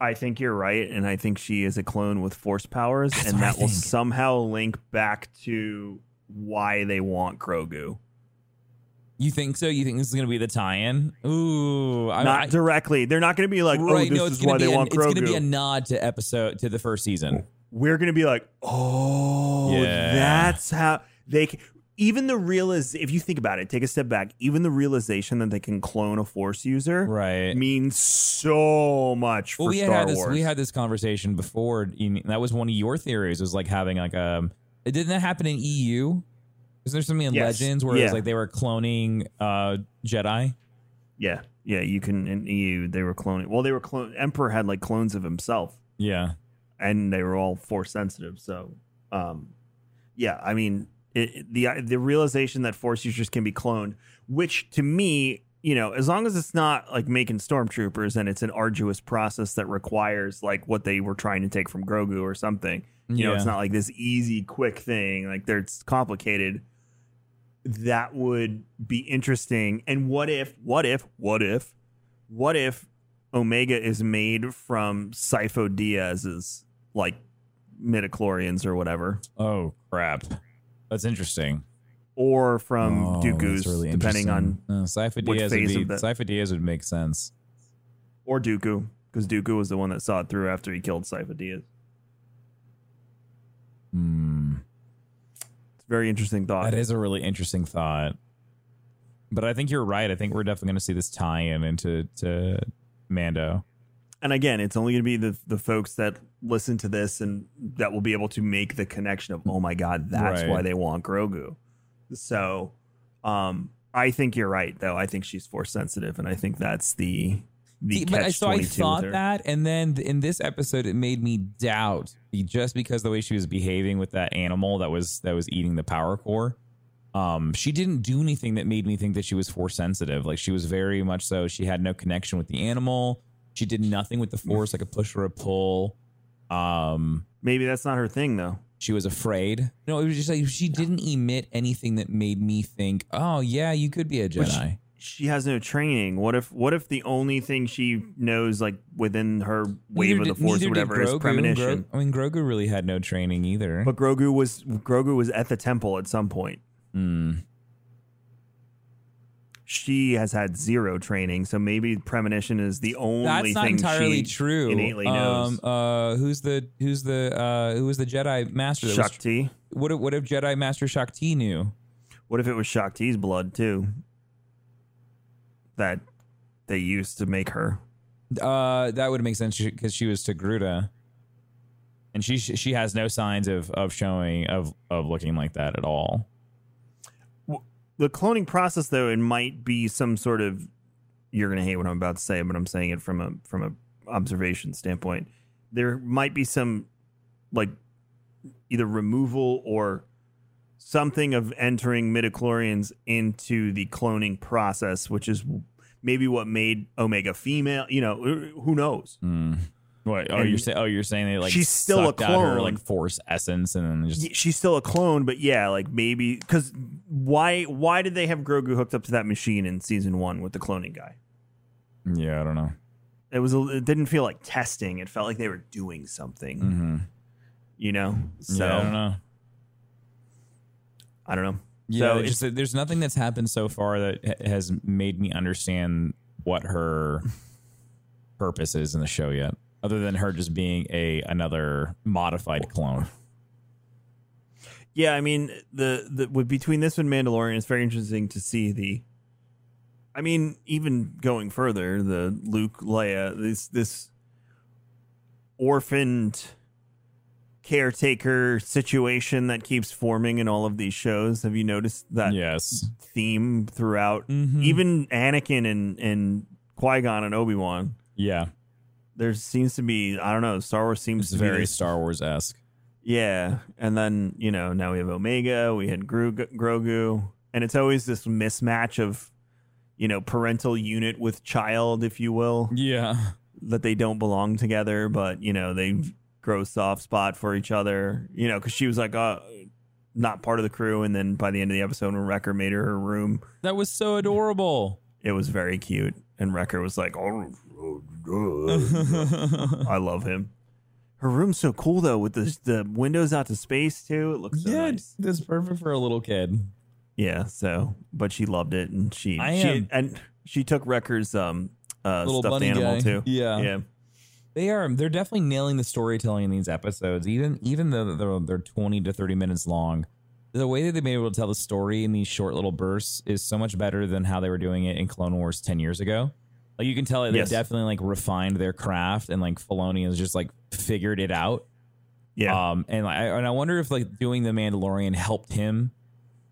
[SPEAKER 2] I think you're right, and I think she is a clone with force powers,
[SPEAKER 4] That's
[SPEAKER 2] and that will somehow link back to why they want Grogu.
[SPEAKER 4] You think so? You think this is going to be the tie-in? Ooh, I,
[SPEAKER 2] not
[SPEAKER 4] I,
[SPEAKER 2] directly. They're not going to be like, oh,
[SPEAKER 4] right?
[SPEAKER 2] "Oh, this
[SPEAKER 4] no,
[SPEAKER 2] is why they
[SPEAKER 4] a,
[SPEAKER 2] want
[SPEAKER 4] it's gonna be a nod to episode to the first season.
[SPEAKER 2] we're gonna be like, oh,
[SPEAKER 4] Yeah.
[SPEAKER 2] that's how they. Can, even the realiz if you think about it, take a step back. Even the realization that they can clone a Force user,
[SPEAKER 4] Right.
[SPEAKER 2] means so much for
[SPEAKER 4] we
[SPEAKER 2] Star
[SPEAKER 4] had this.
[SPEAKER 2] Wars.
[SPEAKER 4] We had this conversation before. That was one of your theories. Was like having like um, Didn't that happen in EU? Is there something in
[SPEAKER 2] Yes.
[SPEAKER 4] Legends where it
[SPEAKER 2] Yeah.
[SPEAKER 4] was like they were cloning uh Jedi?
[SPEAKER 2] yeah, yeah. You can in EU they were cloning. Well, they were clone. Emperor had like clones of himself,
[SPEAKER 4] Yeah.
[SPEAKER 2] and they were all Force sensitive. So, um, yeah. I mean, it- the the realization that Force users can be cloned, which to me you know, as long as it's not like making stormtroopers and it's an arduous process that requires like what they were trying to take from Grogu or something. You know,
[SPEAKER 4] Yeah.
[SPEAKER 2] it's not like this easy, quick thing. Like there's complicated. That would be interesting. And what if, what if, what if, what if Omega is made from Sifo-Dyas's like midichlorians or whatever,
[SPEAKER 4] Oh crap, that's interesting.
[SPEAKER 2] or from
[SPEAKER 4] Oh,
[SPEAKER 2] Dooku's,
[SPEAKER 4] really
[SPEAKER 2] depending on
[SPEAKER 4] uh,
[SPEAKER 2] which
[SPEAKER 4] Dyas would be,
[SPEAKER 2] the-
[SPEAKER 4] Sifo-Dyas would make sense.
[SPEAKER 2] or Dooku, because Dooku was the one that saw it through after he killed Sifo-Dyas.
[SPEAKER 4] Hmm.
[SPEAKER 2] It's a very interesting thought.
[SPEAKER 4] That is a really interesting thought. But I think you're right. I think we're definitely going to see this tie-in into to Mando.
[SPEAKER 2] and again, it's only going to be the the folks that listen to this and that will be able to make the connection of, oh my god, that's
[SPEAKER 4] Right.
[SPEAKER 2] why they want Grogu. So, um, I think you're right, though. I think she's force sensitive, and I think that's the the
[SPEAKER 4] but I- so I thought that, and then in this episode, it made me doubt just because the way she was behaving with that animal that was that was eating the power core. Um, she didn't do anything that made me think that she was force sensitive. Like she was very much so. She had no connection with the animal. She did nothing with the force, like a push or a pull. Um,
[SPEAKER 2] Maybe that's not her thing, though.
[SPEAKER 4] she was afraid. No, it was just like she didn't emit anything that made me think, "Oh yeah, you could be a Jedi."
[SPEAKER 2] She has no training. What if what if the only thing she knows, like within her wave
[SPEAKER 4] Neither
[SPEAKER 2] of the
[SPEAKER 4] did-
[SPEAKER 2] force or whatever, is premonition?
[SPEAKER 4] Gro- I mean, Grogu really had no training either.
[SPEAKER 2] But Grogu was Grogu was at the temple at some point.
[SPEAKER 4] Hmm.
[SPEAKER 2] She has had zero training, so maybe premonition is the only
[SPEAKER 4] That's not
[SPEAKER 2] thing
[SPEAKER 4] entirely
[SPEAKER 2] she
[SPEAKER 4] true.
[SPEAKER 2] innately knows.
[SPEAKER 4] Um, uh, who's the who's the uh, who was the Jedi Master? that was-
[SPEAKER 2] Shaak Ti.
[SPEAKER 4] what if, what if Jedi Master Shaak Ti knew?
[SPEAKER 2] What if it was Shaak Ti's blood too? That they used to make her.
[SPEAKER 4] Uh, that would make sense because she was Togruta, and she she has no signs of of showing of of looking like that at all.
[SPEAKER 2] The cloning process, though, it might be some sort of. You're gonna hate what I'm about to say, but I'm saying it from a from a observation standpoint. There might be some, like, either removal or something of entering midichlorians into the cloning process, which is maybe what made Omega female. You know, who knows?
[SPEAKER 4] What? Oh,
[SPEAKER 2] And
[SPEAKER 4] you're saying? Oh, you're saying they like
[SPEAKER 2] she's still a
[SPEAKER 4] out her
[SPEAKER 2] clone.
[SPEAKER 4] like force essence and then just
[SPEAKER 2] she's still a clone, but yeah, like maybe because why why did they have Grogu hooked up to that machine in season one with the cloning guy?
[SPEAKER 4] yeah, I don't know.
[SPEAKER 2] It was a, it didn't feel like testing. It felt like they were doing something.
[SPEAKER 4] Mm-hmm.
[SPEAKER 2] You know, so
[SPEAKER 4] yeah, I don't know.
[SPEAKER 2] I don't know.
[SPEAKER 4] Yeah,
[SPEAKER 2] so
[SPEAKER 4] just uh, there's nothing that's happened so far that has made me understand what her purpose is in the show yet, other than her just being a another modified clone.
[SPEAKER 2] yeah. I mean, the the between this and Mandalorian, it's very interesting to see the. I mean, even going further, the Luke Leia this this orphaned caretaker situation that keeps forming in all of these shows. Have you noticed that
[SPEAKER 4] Yes.
[SPEAKER 2] theme throughout?
[SPEAKER 4] Mhm.
[SPEAKER 2] Even Anakin and and Qui Gon and Obi Wan.
[SPEAKER 4] Yeah.
[SPEAKER 2] There seems to be I don't know. Star Wars seems
[SPEAKER 4] It's
[SPEAKER 2] to be
[SPEAKER 4] very Star Wars esque.
[SPEAKER 2] yeah, and then you know now we have Omega, we had Gro- Grogu, and it's always this mismatch of you know parental unit with child, if you will,
[SPEAKER 4] Yeah.
[SPEAKER 2] that they don't belong together, but you know they grow soft spot for each other. You know, because she was like, uh, not part of the crew, and then by the end of the episode, when Wrecker made her her room,
[SPEAKER 4] That was so adorable.
[SPEAKER 2] it was very cute, and Wrecker was like, oh, uh, I love him. Her room's so cool though, with the the windows out to space too. It looks so
[SPEAKER 4] yeah,
[SPEAKER 2] nice.
[SPEAKER 4] that's perfect for a little kid.
[SPEAKER 2] Yeah, so but she loved it, and she
[SPEAKER 4] I
[SPEAKER 2] she
[SPEAKER 4] am-
[SPEAKER 2] and she took Wrecker's um uh
[SPEAKER 4] Little
[SPEAKER 2] stuffed
[SPEAKER 4] bunny
[SPEAKER 2] animal
[SPEAKER 4] guy.
[SPEAKER 2] too.
[SPEAKER 4] Yeah.
[SPEAKER 2] yeah,
[SPEAKER 4] They are. They're definitely nailing the storytelling in these episodes, even even though they're, they're twenty to thirty minutes long. The way that they've been able to tell the story in these short little bursts is so much better than how they were doing it in Clone Wars ten years ago. Like you can tell they
[SPEAKER 2] Yes.
[SPEAKER 4] definitely like refined their craft, and like Filoni has just like figured it out.
[SPEAKER 2] yeah.
[SPEAKER 4] Um, and I and I wonder if like doing the Mandalorian helped him,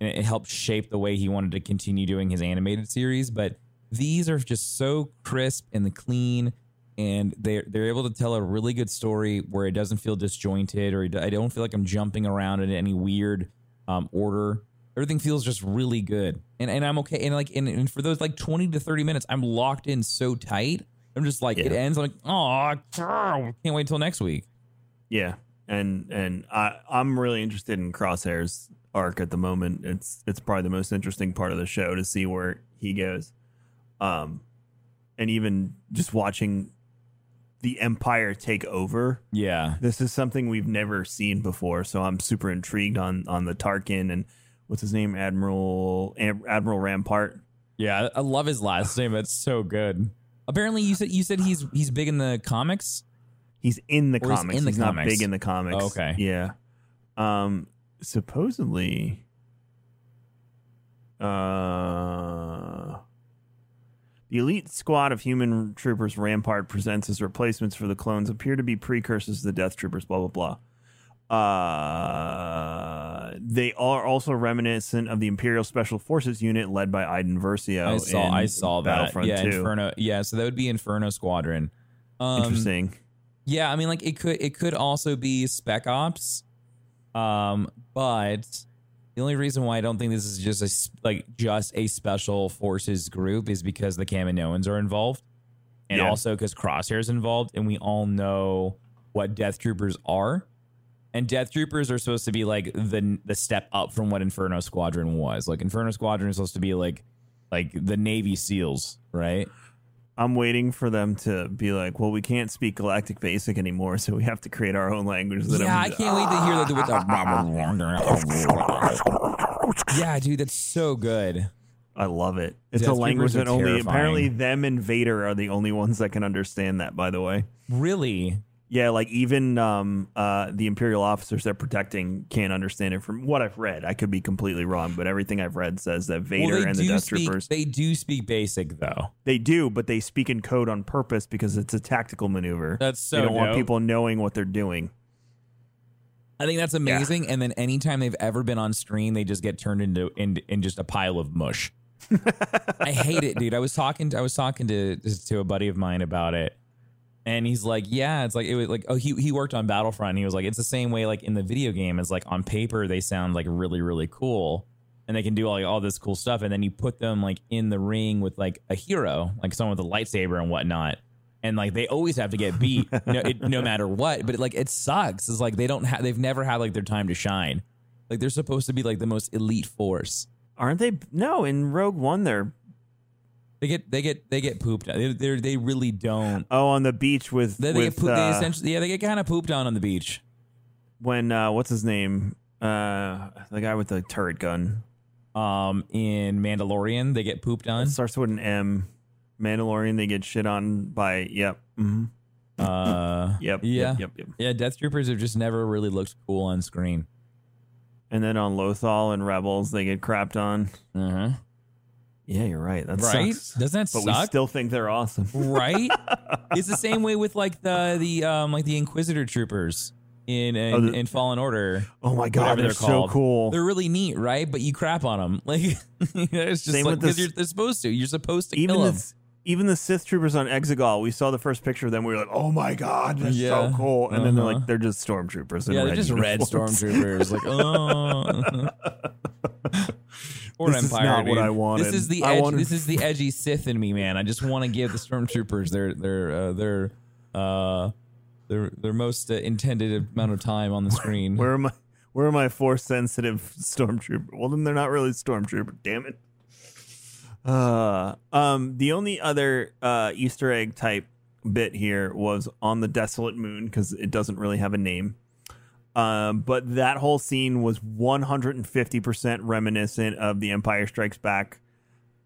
[SPEAKER 4] and it helped shape the way he wanted to continue doing his animated series. But these are just so crisp and clean, and they're they're able to tell a really good story where it doesn't feel disjointed, or I don't feel like I'm jumping around in any weird um, order. Everything feels just really good, and and I'm okay. And like, and, and for those like 20 to 30 minutes, I'm locked in so tight. I'm just like, it ends. I'm like, oh, can't wait till next week.
[SPEAKER 2] Yeah, and and I I'm really interested in Crosshair's arc at the moment. It's it's probably the most interesting part of the show to see where he goes, um, and even just watching the Empire take over.
[SPEAKER 4] Yeah,
[SPEAKER 2] This is something we've never seen before, so I'm super intrigued on on the Tarkin and what's his name, Admiral Ad- Admiral Rampart.
[SPEAKER 4] yeah. I love his last name. It's so good. Apparently, you said you said he's he's big in the comics.
[SPEAKER 2] He's in the
[SPEAKER 4] Or he's
[SPEAKER 2] comics.
[SPEAKER 4] in the
[SPEAKER 2] he's not big in the comics.
[SPEAKER 4] Oh, okay.
[SPEAKER 2] Yeah. Um. Supposedly. Uh. The elite squad of human troopers Rampart presents as replacements for the clones appear to be precursors to the Death Troopers. Blah blah blah. Uh, they are also reminiscent of the Imperial Special Forces unit led by Iden Versio.
[SPEAKER 4] I saw I saw that. Yeah,
[SPEAKER 2] 2.
[SPEAKER 4] Inferno. Yeah, so that would be Inferno Squadron. Um,
[SPEAKER 2] Interesting.
[SPEAKER 4] Yeah, I mean, like it could it could also be Spec Ops, um, but the only reason why I don't think this is just a like just a special forces group is because the Kaminoans are involved, and
[SPEAKER 2] Yeah.
[SPEAKER 4] also because Crosshair's involved, and we all know what Death Troopers are, and Death Troopers are supposed to be like the the step up from what Inferno Squadron was. Like Inferno Squadron is supposed to be like like the Navy SEALs, right?
[SPEAKER 2] I'm waiting for them to be like, well, we can't speak Galactic Basic anymore, so we have to create our own language. That
[SPEAKER 4] Yeah, I
[SPEAKER 2] I'm-
[SPEAKER 4] can't wait to hear that with the. yeah, dude, that's so good.
[SPEAKER 2] I love it. It's a language that only
[SPEAKER 4] terrifying.
[SPEAKER 2] apparently them and Vader are the only ones that can understand that. By the way,
[SPEAKER 4] Really?
[SPEAKER 2] Yeah, like even um, uh, the Imperial officers they're protecting can't understand it. From what I've read, I could be completely wrong, but everything I've read says that Vader
[SPEAKER 4] well,
[SPEAKER 2] and the Death
[SPEAKER 4] speak.
[SPEAKER 2] Troopers
[SPEAKER 4] They do speak basic though.
[SPEAKER 2] they do, but they speak in code on purpose because it's a tactical maneuver.
[SPEAKER 4] That's so
[SPEAKER 2] they don't want people knowing what they're doing.
[SPEAKER 4] I think that's amazing. And then anytime they've ever been on screen, they just get turned into in, in just a pile of mush. I hate it, dude. I was talking. To, I was talking to to a buddy of mine about it, and he's like, "Yeah, it's like it was like oh he he worked on Battlefront. And he was like, it's the same way like in the video game. It's like on paper they sound like really really cool, and they can do all all this cool stuff, and then you put them like in the ring with like a hero, like someone with a lightsaber and whatnot." And like they always have to get beat, no, it, no matter what. But like it sucks. It's like they don't have. They've never had like their time to shine. Like they're supposed to be like the most elite force.
[SPEAKER 2] Aren't they? No, in Rogue One, they're
[SPEAKER 4] They get they get they get pooped. on. They they they really don't.
[SPEAKER 2] oh on the beach with
[SPEAKER 4] They, they
[SPEAKER 2] with
[SPEAKER 4] get poop, they
[SPEAKER 2] uh,
[SPEAKER 4] essentially yeah they get kind of pooped on on the beach.
[SPEAKER 2] when uh, what's his name? Uh, the guy with the turret gun.
[SPEAKER 4] Um, in Mandalorian they get pooped
[SPEAKER 2] It
[SPEAKER 4] on.
[SPEAKER 2] starts with an M. Mandalorian, they get shit on by yep, hmm
[SPEAKER 4] Uh,
[SPEAKER 2] yep,
[SPEAKER 4] yeah,
[SPEAKER 2] yep, yep, yep.
[SPEAKER 4] yeah. Death Troopers have just never really looked cool on screen.
[SPEAKER 2] And then on Lothal and Rebels, they get crapped on.
[SPEAKER 4] Uh-huh.
[SPEAKER 2] Yeah, you're right. That
[SPEAKER 4] Right?
[SPEAKER 2] sucks.
[SPEAKER 4] Doesn't that
[SPEAKER 2] But we still think they're awesome.
[SPEAKER 4] right? it's the same way with like the the um like the Inquisitor troopers in in,
[SPEAKER 2] Oh, the-
[SPEAKER 4] in Fallen Order.
[SPEAKER 2] Oh my god, they're,
[SPEAKER 4] they're
[SPEAKER 2] so
[SPEAKER 4] called.
[SPEAKER 2] cool.
[SPEAKER 4] They're really neat, right? But you crap on them, like it's just
[SPEAKER 2] Same
[SPEAKER 4] like because you're they're supposed to. You're supposed to
[SPEAKER 2] even
[SPEAKER 4] kill
[SPEAKER 2] the
[SPEAKER 4] them.
[SPEAKER 2] even the Sith troopers on Exegol, we saw the first picture of them. We were like, "Oh my god, that's
[SPEAKER 4] Yeah.
[SPEAKER 2] so cool!" And then they're
[SPEAKER 4] Uh-huh.
[SPEAKER 2] like, "They're just stormtroopers."
[SPEAKER 4] Yeah, they're just red stormtroopers. like, oh. Or
[SPEAKER 2] This is
[SPEAKER 4] Empire.
[SPEAKER 2] not what. I wanted.
[SPEAKER 4] This is the
[SPEAKER 2] I
[SPEAKER 4] edge.
[SPEAKER 2] wanted-
[SPEAKER 4] This is the edgy Sith in me, man. I just want to give the stormtroopers their their uh, their uh their their most uh, intended amount of time on the screen.
[SPEAKER 2] Where am I? Where are my force sensitive stormtrooper? Well, then they're not really stormtrooper. Damn it. Uh, um, the only other uh, Easter egg type bit here was on the desolate moon because it doesn't really have a name. Um, but that whole scene was 150% reminiscent of The Empire Strikes Back.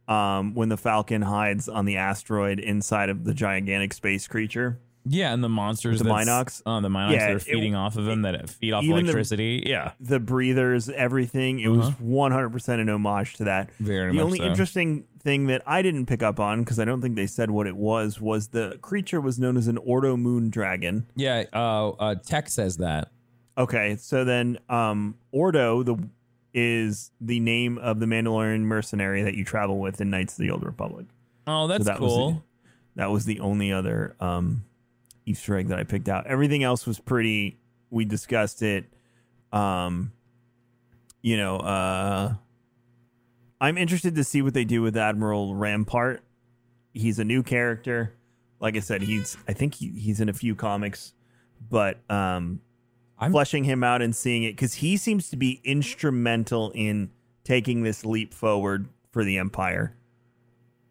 [SPEAKER 2] Um, when the Falcon hides on the asteroid inside of the gigantic space creature.
[SPEAKER 4] yeah, and the monsters,
[SPEAKER 2] The mynocks?
[SPEAKER 4] Oh, the mynocks
[SPEAKER 2] Yeah,
[SPEAKER 4] that are
[SPEAKER 2] it-
[SPEAKER 4] feeding off of them that feed off
[SPEAKER 2] even the-
[SPEAKER 4] electricity. yeah,
[SPEAKER 2] the breathers, everything. It was 100% an homage to that.
[SPEAKER 4] Uh-huh. Very
[SPEAKER 2] the only
[SPEAKER 4] so.
[SPEAKER 2] interesting thing that I didn't pick up on because I don't think they said what it was was the creature was known as an Ordo Moon Dragon.
[SPEAKER 4] yeah. Uh, uh, Tech says that.
[SPEAKER 2] Okay, so then um, Ordo the is the name of the Mandalorian mercenary that you travel with in Knights of the Old Republic.
[SPEAKER 4] Oh, that's
[SPEAKER 2] that was
[SPEAKER 4] cool.
[SPEAKER 2] the- That was the only other um, Easter egg that I picked out. Everything else was pretty. We discussed it. Um, you know, uh, I'm interested to see what they do with Admiral Rampart. He's a new character. Like I said, he's I think he, he's in a few comics, but um,
[SPEAKER 4] I'm-
[SPEAKER 2] fleshing him out and seeing it because he seems to be instrumental in taking this leap forward for the Empire.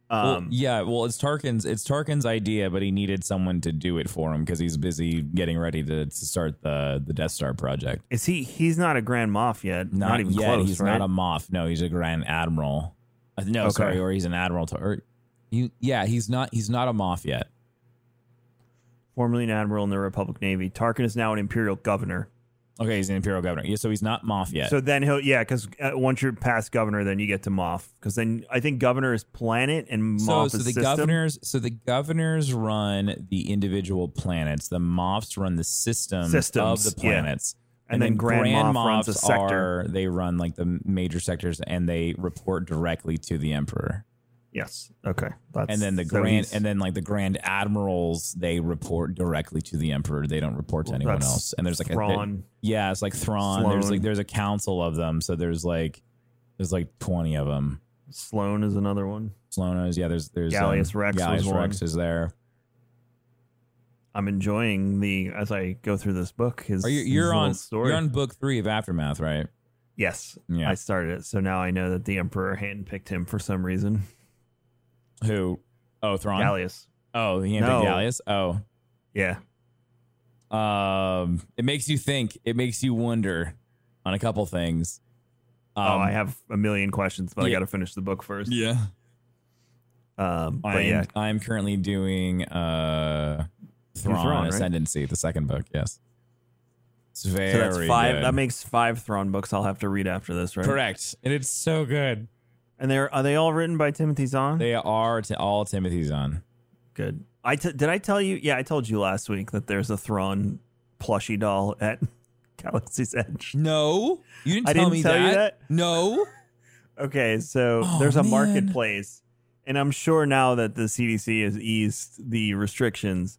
[SPEAKER 4] Well,
[SPEAKER 2] Um,
[SPEAKER 4] yeah, well, it's Tarkin's. It's Tarkin's idea, but he needed someone to do it for him because he's busy getting ready to, to start the the Death Star project.
[SPEAKER 2] is he? He's not a Grand Moff yet. Not, even
[SPEAKER 4] yet.
[SPEAKER 2] close.
[SPEAKER 4] he's
[SPEAKER 2] right?
[SPEAKER 4] not a Moff. No, he's a Grand Admiral. Uh, no,
[SPEAKER 2] Okay.
[SPEAKER 4] sorry, or he's an Admiral. To, or you, yeah, he's not. He's not a Moff yet.
[SPEAKER 2] Formerly an admiral in the Republic Navy. Tarkin is now an Imperial governor.
[SPEAKER 4] Okay, he's an Imperial Governor. Yeah, so he's not Moff yet.
[SPEAKER 2] So then he'll yeah, because uh, once you're past governor, then you get to Moff. Because then I think governor is planet and
[SPEAKER 4] So,
[SPEAKER 2] Moff
[SPEAKER 4] so
[SPEAKER 2] is
[SPEAKER 4] the
[SPEAKER 2] system.
[SPEAKER 4] governors, so the governors run the individual planets. The Moffs run the system
[SPEAKER 2] Systems,
[SPEAKER 4] of the
[SPEAKER 2] yeah.
[SPEAKER 4] planets.
[SPEAKER 2] And then Grand Moff runs a
[SPEAKER 4] Moffs
[SPEAKER 2] sector.
[SPEAKER 4] Are, they run like the major sectors, and they report directly to the emperor.
[SPEAKER 2] Yes. Okay. That's,
[SPEAKER 4] And then the
[SPEAKER 2] so
[SPEAKER 4] grand, and then like the grand admirals, they report directly to the emperor. They don't report to
[SPEAKER 2] Well,
[SPEAKER 4] anyone else. And there's like
[SPEAKER 2] Thrawn.
[SPEAKER 4] a yeah, it's like Thrawn. There's like there's a council of them. So there's like there's like twenty of them.
[SPEAKER 2] Sloane is another one.
[SPEAKER 4] Sloane is yeah. There's there's
[SPEAKER 2] Gallius
[SPEAKER 4] um,
[SPEAKER 2] Rax
[SPEAKER 4] Gallius
[SPEAKER 2] one.
[SPEAKER 4] Rax is there.
[SPEAKER 2] I'm enjoying the as I go through this book. His
[SPEAKER 4] Are you, you're on
[SPEAKER 2] story.
[SPEAKER 4] you're on book three of Aftermath, right?
[SPEAKER 2] yes.
[SPEAKER 4] Yeah.
[SPEAKER 2] I started it, so now I know that the Emperor handpicked him for some reason.
[SPEAKER 4] Who? Oh, Thrawn.
[SPEAKER 2] Gallius.
[SPEAKER 4] Oh, he
[SPEAKER 2] No.
[SPEAKER 4] no. Gallius. Oh,
[SPEAKER 2] Yeah.
[SPEAKER 4] um, it makes you think. It makes you wonder on a couple things. Um,
[SPEAKER 2] oh, I have a million questions, but I got to finish the book first.
[SPEAKER 4] yeah.
[SPEAKER 2] Um, but
[SPEAKER 4] I'm,
[SPEAKER 2] yeah,
[SPEAKER 4] I'm currently doing uh, Thrawn,
[SPEAKER 2] Thrawn, right?
[SPEAKER 4] Ascendancy, the second book. Yes, it's very
[SPEAKER 2] so that's five.
[SPEAKER 4] good.
[SPEAKER 2] That makes five Thrawn books. I'll have to read after this, right?
[SPEAKER 4] correct, and it's so good.
[SPEAKER 2] And they're are they all written by Timothy Zahn?
[SPEAKER 4] They are to all Timothy Zahn.
[SPEAKER 2] Good. I t- did I tell you? Yeah, I told you last week that there's a Thrawn plushie doll at Galaxy's Edge.
[SPEAKER 4] No, you didn't
[SPEAKER 2] I
[SPEAKER 4] tell
[SPEAKER 2] didn't
[SPEAKER 4] me
[SPEAKER 2] tell
[SPEAKER 4] that.
[SPEAKER 2] you that?
[SPEAKER 4] No,
[SPEAKER 2] Okay, so
[SPEAKER 4] Oh,
[SPEAKER 2] there's a
[SPEAKER 4] man.
[SPEAKER 2] marketplace, and I'm sure now that the CDC has eased the restrictions,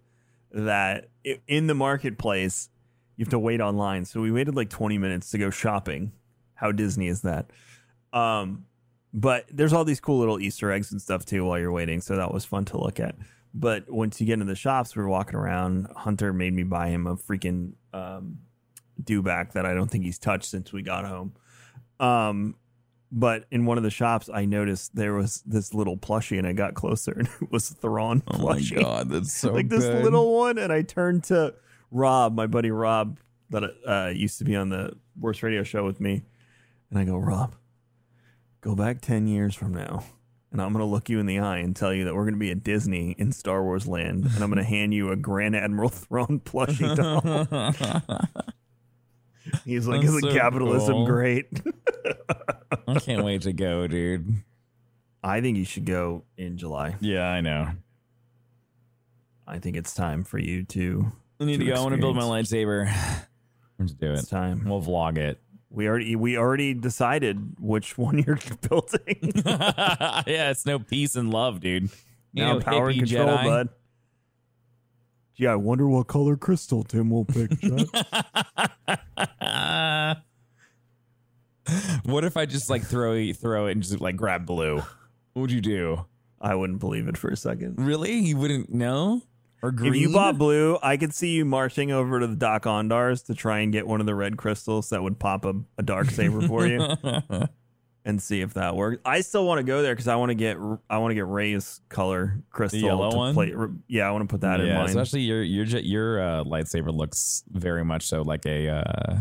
[SPEAKER 2] that in the marketplace you have to wait online. So we waited like 20 minutes to go shopping. How Disney is that? Um, but there's all these cool little Easter eggs and stuff too while you're waiting, so that was fun to look at. But once you get into the shops, we were walking around. Hunter made me buy him a freaking um, dewback that I don't think he's touched since we got home. Um, but in one of the shops, I noticed there was this little plushie, and I got closer, and it was Thrawn
[SPEAKER 4] oh my god, that's so
[SPEAKER 2] like this
[SPEAKER 4] good.
[SPEAKER 2] little one. And I turned to Rob, my buddy Rob, that uh, used to be on the worst radio show with me, and I go, Rob, go back ten years from now. And I'm going to look you in the eye and tell you that we're going to be at Disney in Star Wars land. And I'm going to hand you a Grand Admiral Thrawn plushie doll. He's like,
[SPEAKER 4] That's
[SPEAKER 2] Isn't
[SPEAKER 4] so
[SPEAKER 2] capitalism
[SPEAKER 4] cool.
[SPEAKER 2] great?
[SPEAKER 4] I can't wait to go, dude.
[SPEAKER 2] I think you should go in July.
[SPEAKER 4] Yeah, I know.
[SPEAKER 2] I think it's time for you to.
[SPEAKER 4] I need to,
[SPEAKER 2] To
[SPEAKER 4] go. I want to build my lightsaber. Let's do
[SPEAKER 2] It's
[SPEAKER 4] it.
[SPEAKER 2] time.
[SPEAKER 4] We'll vlog it.
[SPEAKER 2] We already we already decided which one you're building.
[SPEAKER 4] yeah, it's no peace and love, dude. You
[SPEAKER 2] now
[SPEAKER 4] know,
[SPEAKER 2] power and control,
[SPEAKER 4] Jedi.
[SPEAKER 2] bud. Gee, I wonder what color crystal Tim will pick.
[SPEAKER 4] What if I just like throw throw it and just like grab blue? What would you do?
[SPEAKER 2] I wouldn't believe it for a second.
[SPEAKER 4] Really? You wouldn't know? Or green?
[SPEAKER 2] If you bought blue, I could see you marching over to the Dok-Ondar's to try and get one of the red crystals that would pop a, a dark saber for you and see if that works. I still want to go there because I want to get I want to get Rey's color crystal.
[SPEAKER 4] yellow
[SPEAKER 2] to
[SPEAKER 4] one?
[SPEAKER 2] Play, yeah, I want to put that in
[SPEAKER 4] yeah, especially your your your uh, lightsaber looks very much so like a uh,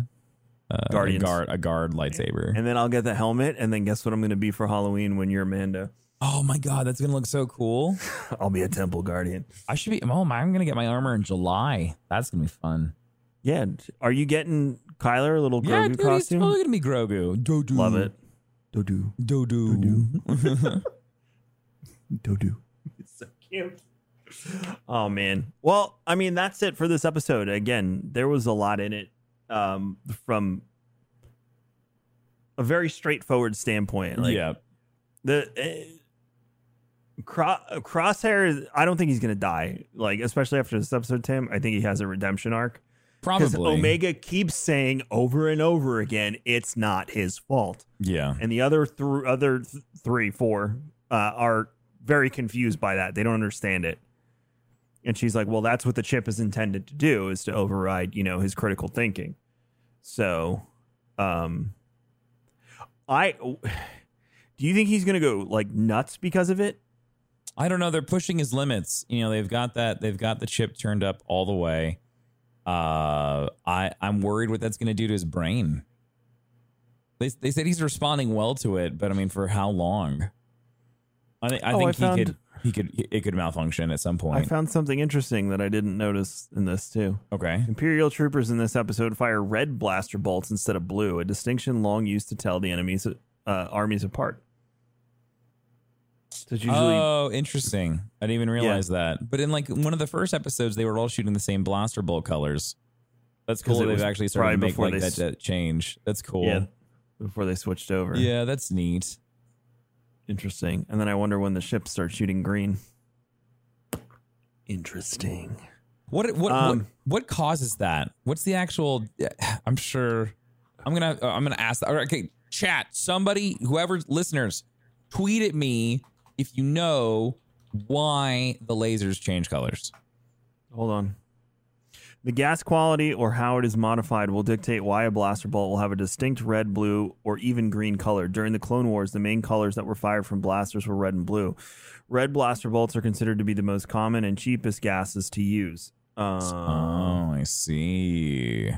[SPEAKER 4] uh, a guard a guard lightsaber.
[SPEAKER 2] and then I'll get the helmet, and then guess what I'm going to be for Halloween when you're Amanda?
[SPEAKER 4] Oh my god, that's gonna look so cool.
[SPEAKER 2] I'll be a Temple Guardian.
[SPEAKER 4] I should be. Oh my, I'm gonna get my armor in July. That's gonna be fun.
[SPEAKER 2] Yeah, are you getting Kyler a little Grogu
[SPEAKER 4] yeah, dude, he's
[SPEAKER 2] costume?
[SPEAKER 4] totally gonna be Grogu. Dodu.
[SPEAKER 2] Love it. Dodu.
[SPEAKER 4] Dodu.
[SPEAKER 2] Dodu. It's so cute. Oh man. Well, I mean that's it for this episode. Again, there was a lot in it um from a very straightforward standpoint. Like
[SPEAKER 4] yeah.
[SPEAKER 2] the uh, Cro- Crosshair is I don't think he's going to die. Like especially after this episode Tim, I think he has a redemption arc.
[SPEAKER 4] Probably.
[SPEAKER 2] Omega keeps saying over and over again, it's not his fault.
[SPEAKER 4] Yeah.
[SPEAKER 2] And the other th- other th- three, four uh, are very confused by that. They don't understand it. And she's like, "Well, that's what the chip is intended to do: is to override, you know, his critical thinking." So, um, I do you think he's gonna go like nuts because of it?
[SPEAKER 4] I don't know. They're pushing his limits. You know, they've got that. They've got the chip turned up all the way. Uh, I I'm worried what that's going to do to his brain. They they said he's responding well to it, but I mean, for how long? I think I
[SPEAKER 2] Oh,
[SPEAKER 4] think
[SPEAKER 2] I
[SPEAKER 4] he
[SPEAKER 2] found-
[SPEAKER 4] could he could it could malfunction at some point.
[SPEAKER 2] I found something interesting that I didn't notice in this too.
[SPEAKER 4] okay.
[SPEAKER 2] Imperial troopers in this episode fire red blaster bolts instead of blue, a distinction long used to tell the enemies uh, armies apart. So usually
[SPEAKER 4] oh, interesting. I didn't even realize that. But in like one of the first episodes, they were all shooting the same blaster bolt colors. That's cool. They've actually started to make like that, that change. That's cool.
[SPEAKER 2] yeah before they switched over.
[SPEAKER 4] Yeah, that's neat.
[SPEAKER 2] Interesting. And then I wonder when the ships start shooting green. Interesting.
[SPEAKER 4] What what, what
[SPEAKER 2] Um,
[SPEAKER 4] what causes that? What's the actual? I'm sure. I'm gonna I'm gonna ask. Okay, chat. Somebody, whoever listeners, tweet at me if you know why the lasers change colors.
[SPEAKER 2] Hold on. The gas quality or how it is modified will dictate why a blaster bolt will have a distinct red, blue, or even green color. During the Clone Wars, the main colors that were fired from blasters were red and blue. Red blaster bolts are considered to be the most common and cheapest gases to use. Uh,
[SPEAKER 4] oh, I see.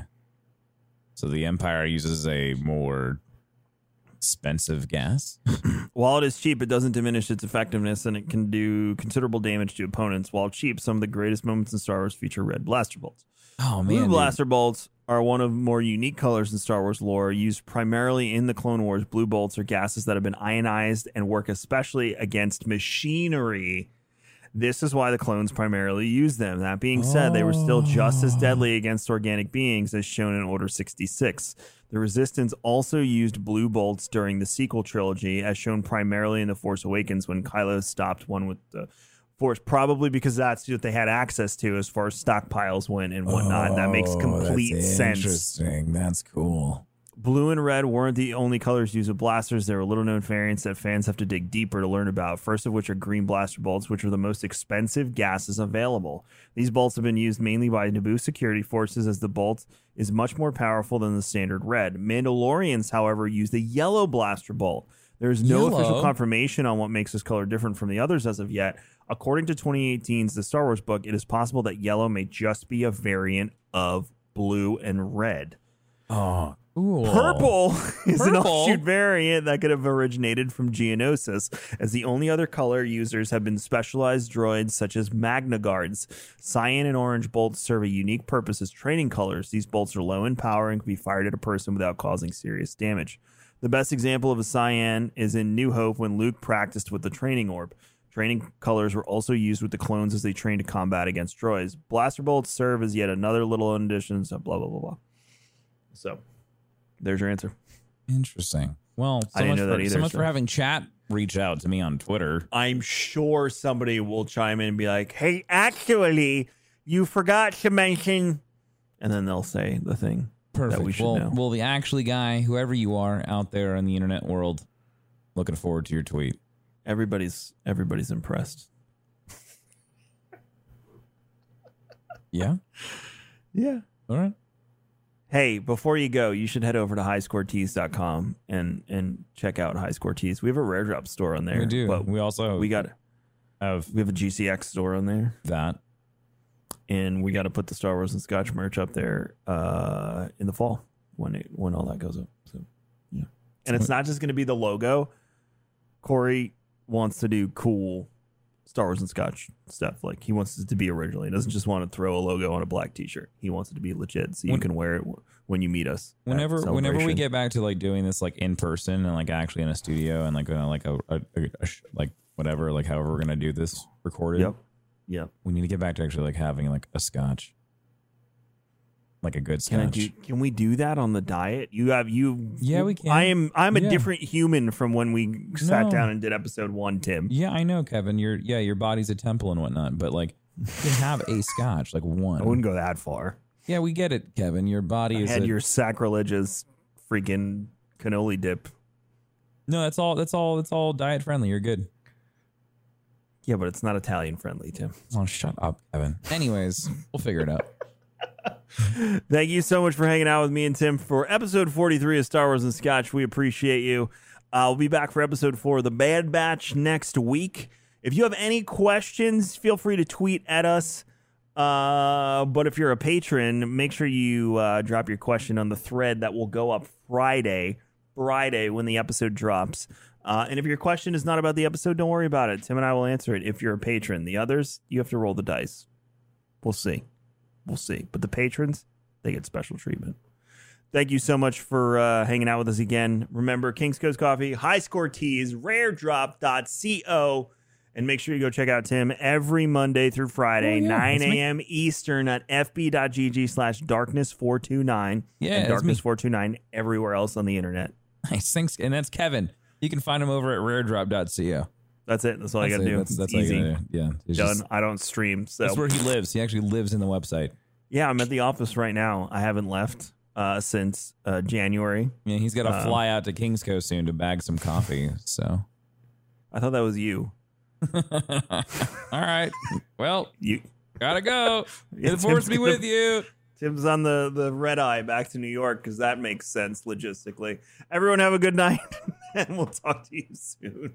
[SPEAKER 4] So the Empire uses a more expensive gas.
[SPEAKER 2] While it is cheap, it doesn't diminish its effectiveness and it can do considerable damage to opponents. While cheap, some of the greatest moments in Star Wars feature red blaster bolts.
[SPEAKER 4] Oh man,
[SPEAKER 2] Blue
[SPEAKER 4] dude.
[SPEAKER 2] blaster bolts are one of more unique colors in Star Wars lore, used primarily in the Clone Wars. Blue bolts are gases that have been ionized and work especially against machinery. This is why the clones primarily use them. That being said, they were still just as deadly oh. against organic beings as shown in Order 66. The Resistance also used blue bolts during the sequel trilogy, as shown primarily in The Force Awakens when Kylo stopped one with the Force, probably because that's what they had access to as far as stockpiles went and whatnot. that makes
[SPEAKER 4] Oh,
[SPEAKER 2] complete
[SPEAKER 4] that's
[SPEAKER 2] sense.
[SPEAKER 4] Interesting. That's cool.
[SPEAKER 2] Blue and red weren't the only colors used with blasters. There are little known variants that fans have to dig deeper to learn about. First of which are green blaster bolts, which are the most expensive gases available. These bolts have been used mainly by Naboo security forces as the bolt is much more powerful than the standard red. Mandalorians, however, use the yellow blaster bolt. There is no official confirmation on what makes this color different from the others as of yet. According to 2018's The Star Wars book, it is possible that yellow may just be a variant of blue and red.
[SPEAKER 4] Oh, cool.
[SPEAKER 2] Purple is an
[SPEAKER 4] Purple?
[SPEAKER 2] offshoot variant that could have originated from Geonosis, as the only other color users have been specialized droids such as Magna Guards. Cyan and orange bolts serve a unique purpose as training colors. These bolts are low in power and can be fired at a person without causing serious damage. The best example of a cyan is in New Hope when Luke practiced with the training orb. Training colors were also used with the clones as they trained to combat against droids. Blaster bolts serve as yet another little addition, so blah, blah, blah, blah. So, there's your answer.
[SPEAKER 4] Interesting. Well, so
[SPEAKER 2] I didn't
[SPEAKER 4] much
[SPEAKER 2] know
[SPEAKER 4] for,
[SPEAKER 2] that either,
[SPEAKER 4] So much
[SPEAKER 2] so-
[SPEAKER 4] for having chat reach out to me on Twitter.
[SPEAKER 2] I'm sure somebody will chime in and be like, hey, actually, you forgot to mention. And then they'll say the thing
[SPEAKER 4] Perfect.
[SPEAKER 2] that we should
[SPEAKER 4] well,
[SPEAKER 2] know.
[SPEAKER 4] well, the actually guy, whoever you are out there in the internet world, looking forward to your tweet.
[SPEAKER 2] everybody's everybody's impressed.
[SPEAKER 4] Yeah.
[SPEAKER 2] Yeah.
[SPEAKER 4] All right.
[SPEAKER 2] Hey, before you go, you should head over to highscoretees.com and and check out High Score Tees. We have a rare drop store on there.
[SPEAKER 4] We do.
[SPEAKER 2] But
[SPEAKER 4] we also
[SPEAKER 2] we got
[SPEAKER 4] have
[SPEAKER 2] we have a GCX store on there.
[SPEAKER 4] that.
[SPEAKER 2] and we got to put the Star Wars and Scotch merch up there uh, in the fall when it when all that goes up. So yeah, and it's not just going to be the logo. Corey wants to do cool Star Wars and Scotch stuff. Like he wants it to be original. He doesn't just want to throw a logo on a black T-shirt. He wants it to be legit, so you
[SPEAKER 4] When-
[SPEAKER 2] can wear it w- when you meet us.
[SPEAKER 4] Whenever whenever we get back to like doing this like in person and like actually in a studio and like uh, like a, a, a- a sh- like whatever like however we're gonna do this recorded.
[SPEAKER 2] yep, yep.
[SPEAKER 4] We need to get back to actually like having like a scotch. Like a good
[SPEAKER 2] Can I
[SPEAKER 4] scotch.
[SPEAKER 2] do? Can we do that on the diet? You have you.
[SPEAKER 4] Yeah, we can.
[SPEAKER 2] I am. I'm a
[SPEAKER 4] Yeah.
[SPEAKER 2] different human from when we sat
[SPEAKER 4] No.
[SPEAKER 2] down and did episode one. Tim.
[SPEAKER 4] Yeah, I know, Kevin. Your yeah, your body's a temple and whatnot, but like you can have a scotch, like one.
[SPEAKER 2] I wouldn't go that far.
[SPEAKER 4] Yeah, we get it, Kevin. Your body is
[SPEAKER 2] had
[SPEAKER 4] a-
[SPEAKER 2] your sacrilegious freaking cannoli dip.
[SPEAKER 4] no. That's all. That's all. That's all diet friendly. You're good.
[SPEAKER 2] Yeah, but it's not Italian friendly, Tim.
[SPEAKER 4] Oh, shut up, Kevin. Anyways, we'll figure it out.
[SPEAKER 2] Thank you so much for hanging out with me and Tim for episode 43 of Star Wars and Scotch. We appreciate you. Uh, we'll be back for episode four of the Bad Batch next week. If you have any questions, feel free to tweet at us. Uh, but if you're a patron, make sure you uh, drop your question on the thread that will go up Friday, Friday when the episode drops. Uh, and if your question is not about the episode, don't worry about it. Tim and I will answer it if you're a patron. The others, you have to roll the dice. We'll see. We'll see. But the patrons, they get special treatment. Thank you so much for uh, hanging out with us again. Remember, King's Coast Coffee, High Score Tees, raredrop.co. And make sure you go check out Tim every Monday through Friday,
[SPEAKER 4] Oh, yeah,
[SPEAKER 2] 9 a.m. Eastern at fb.gg slash darkness429.
[SPEAKER 4] Yeah,
[SPEAKER 2] and darkness429 everywhere else on the internet.
[SPEAKER 4] Nice. Thanks. And that's Kevin. You can find him over at raredrop.co.
[SPEAKER 2] That's it. That's all I got to do.
[SPEAKER 4] That's, that's
[SPEAKER 2] easy.
[SPEAKER 4] gotta. Yeah. It's
[SPEAKER 2] Done.
[SPEAKER 4] just-
[SPEAKER 2] I don't stream. So
[SPEAKER 4] that's where he lives. He actually lives in the website.
[SPEAKER 2] yeah, I'm at the office right now. I haven't left uh, since uh, January.
[SPEAKER 4] Yeah, he's got to
[SPEAKER 2] Uh,
[SPEAKER 4] fly out to King's Coast soon to bag some coffee. So,
[SPEAKER 2] I thought that was you.
[SPEAKER 4] all right. Well,
[SPEAKER 2] You
[SPEAKER 4] gotta go.
[SPEAKER 2] Yeah,
[SPEAKER 4] forward to be with you.
[SPEAKER 2] Tim's on the the red eye back to New York because that makes sense logistically. Everyone have a good night, and we'll talk to you soon.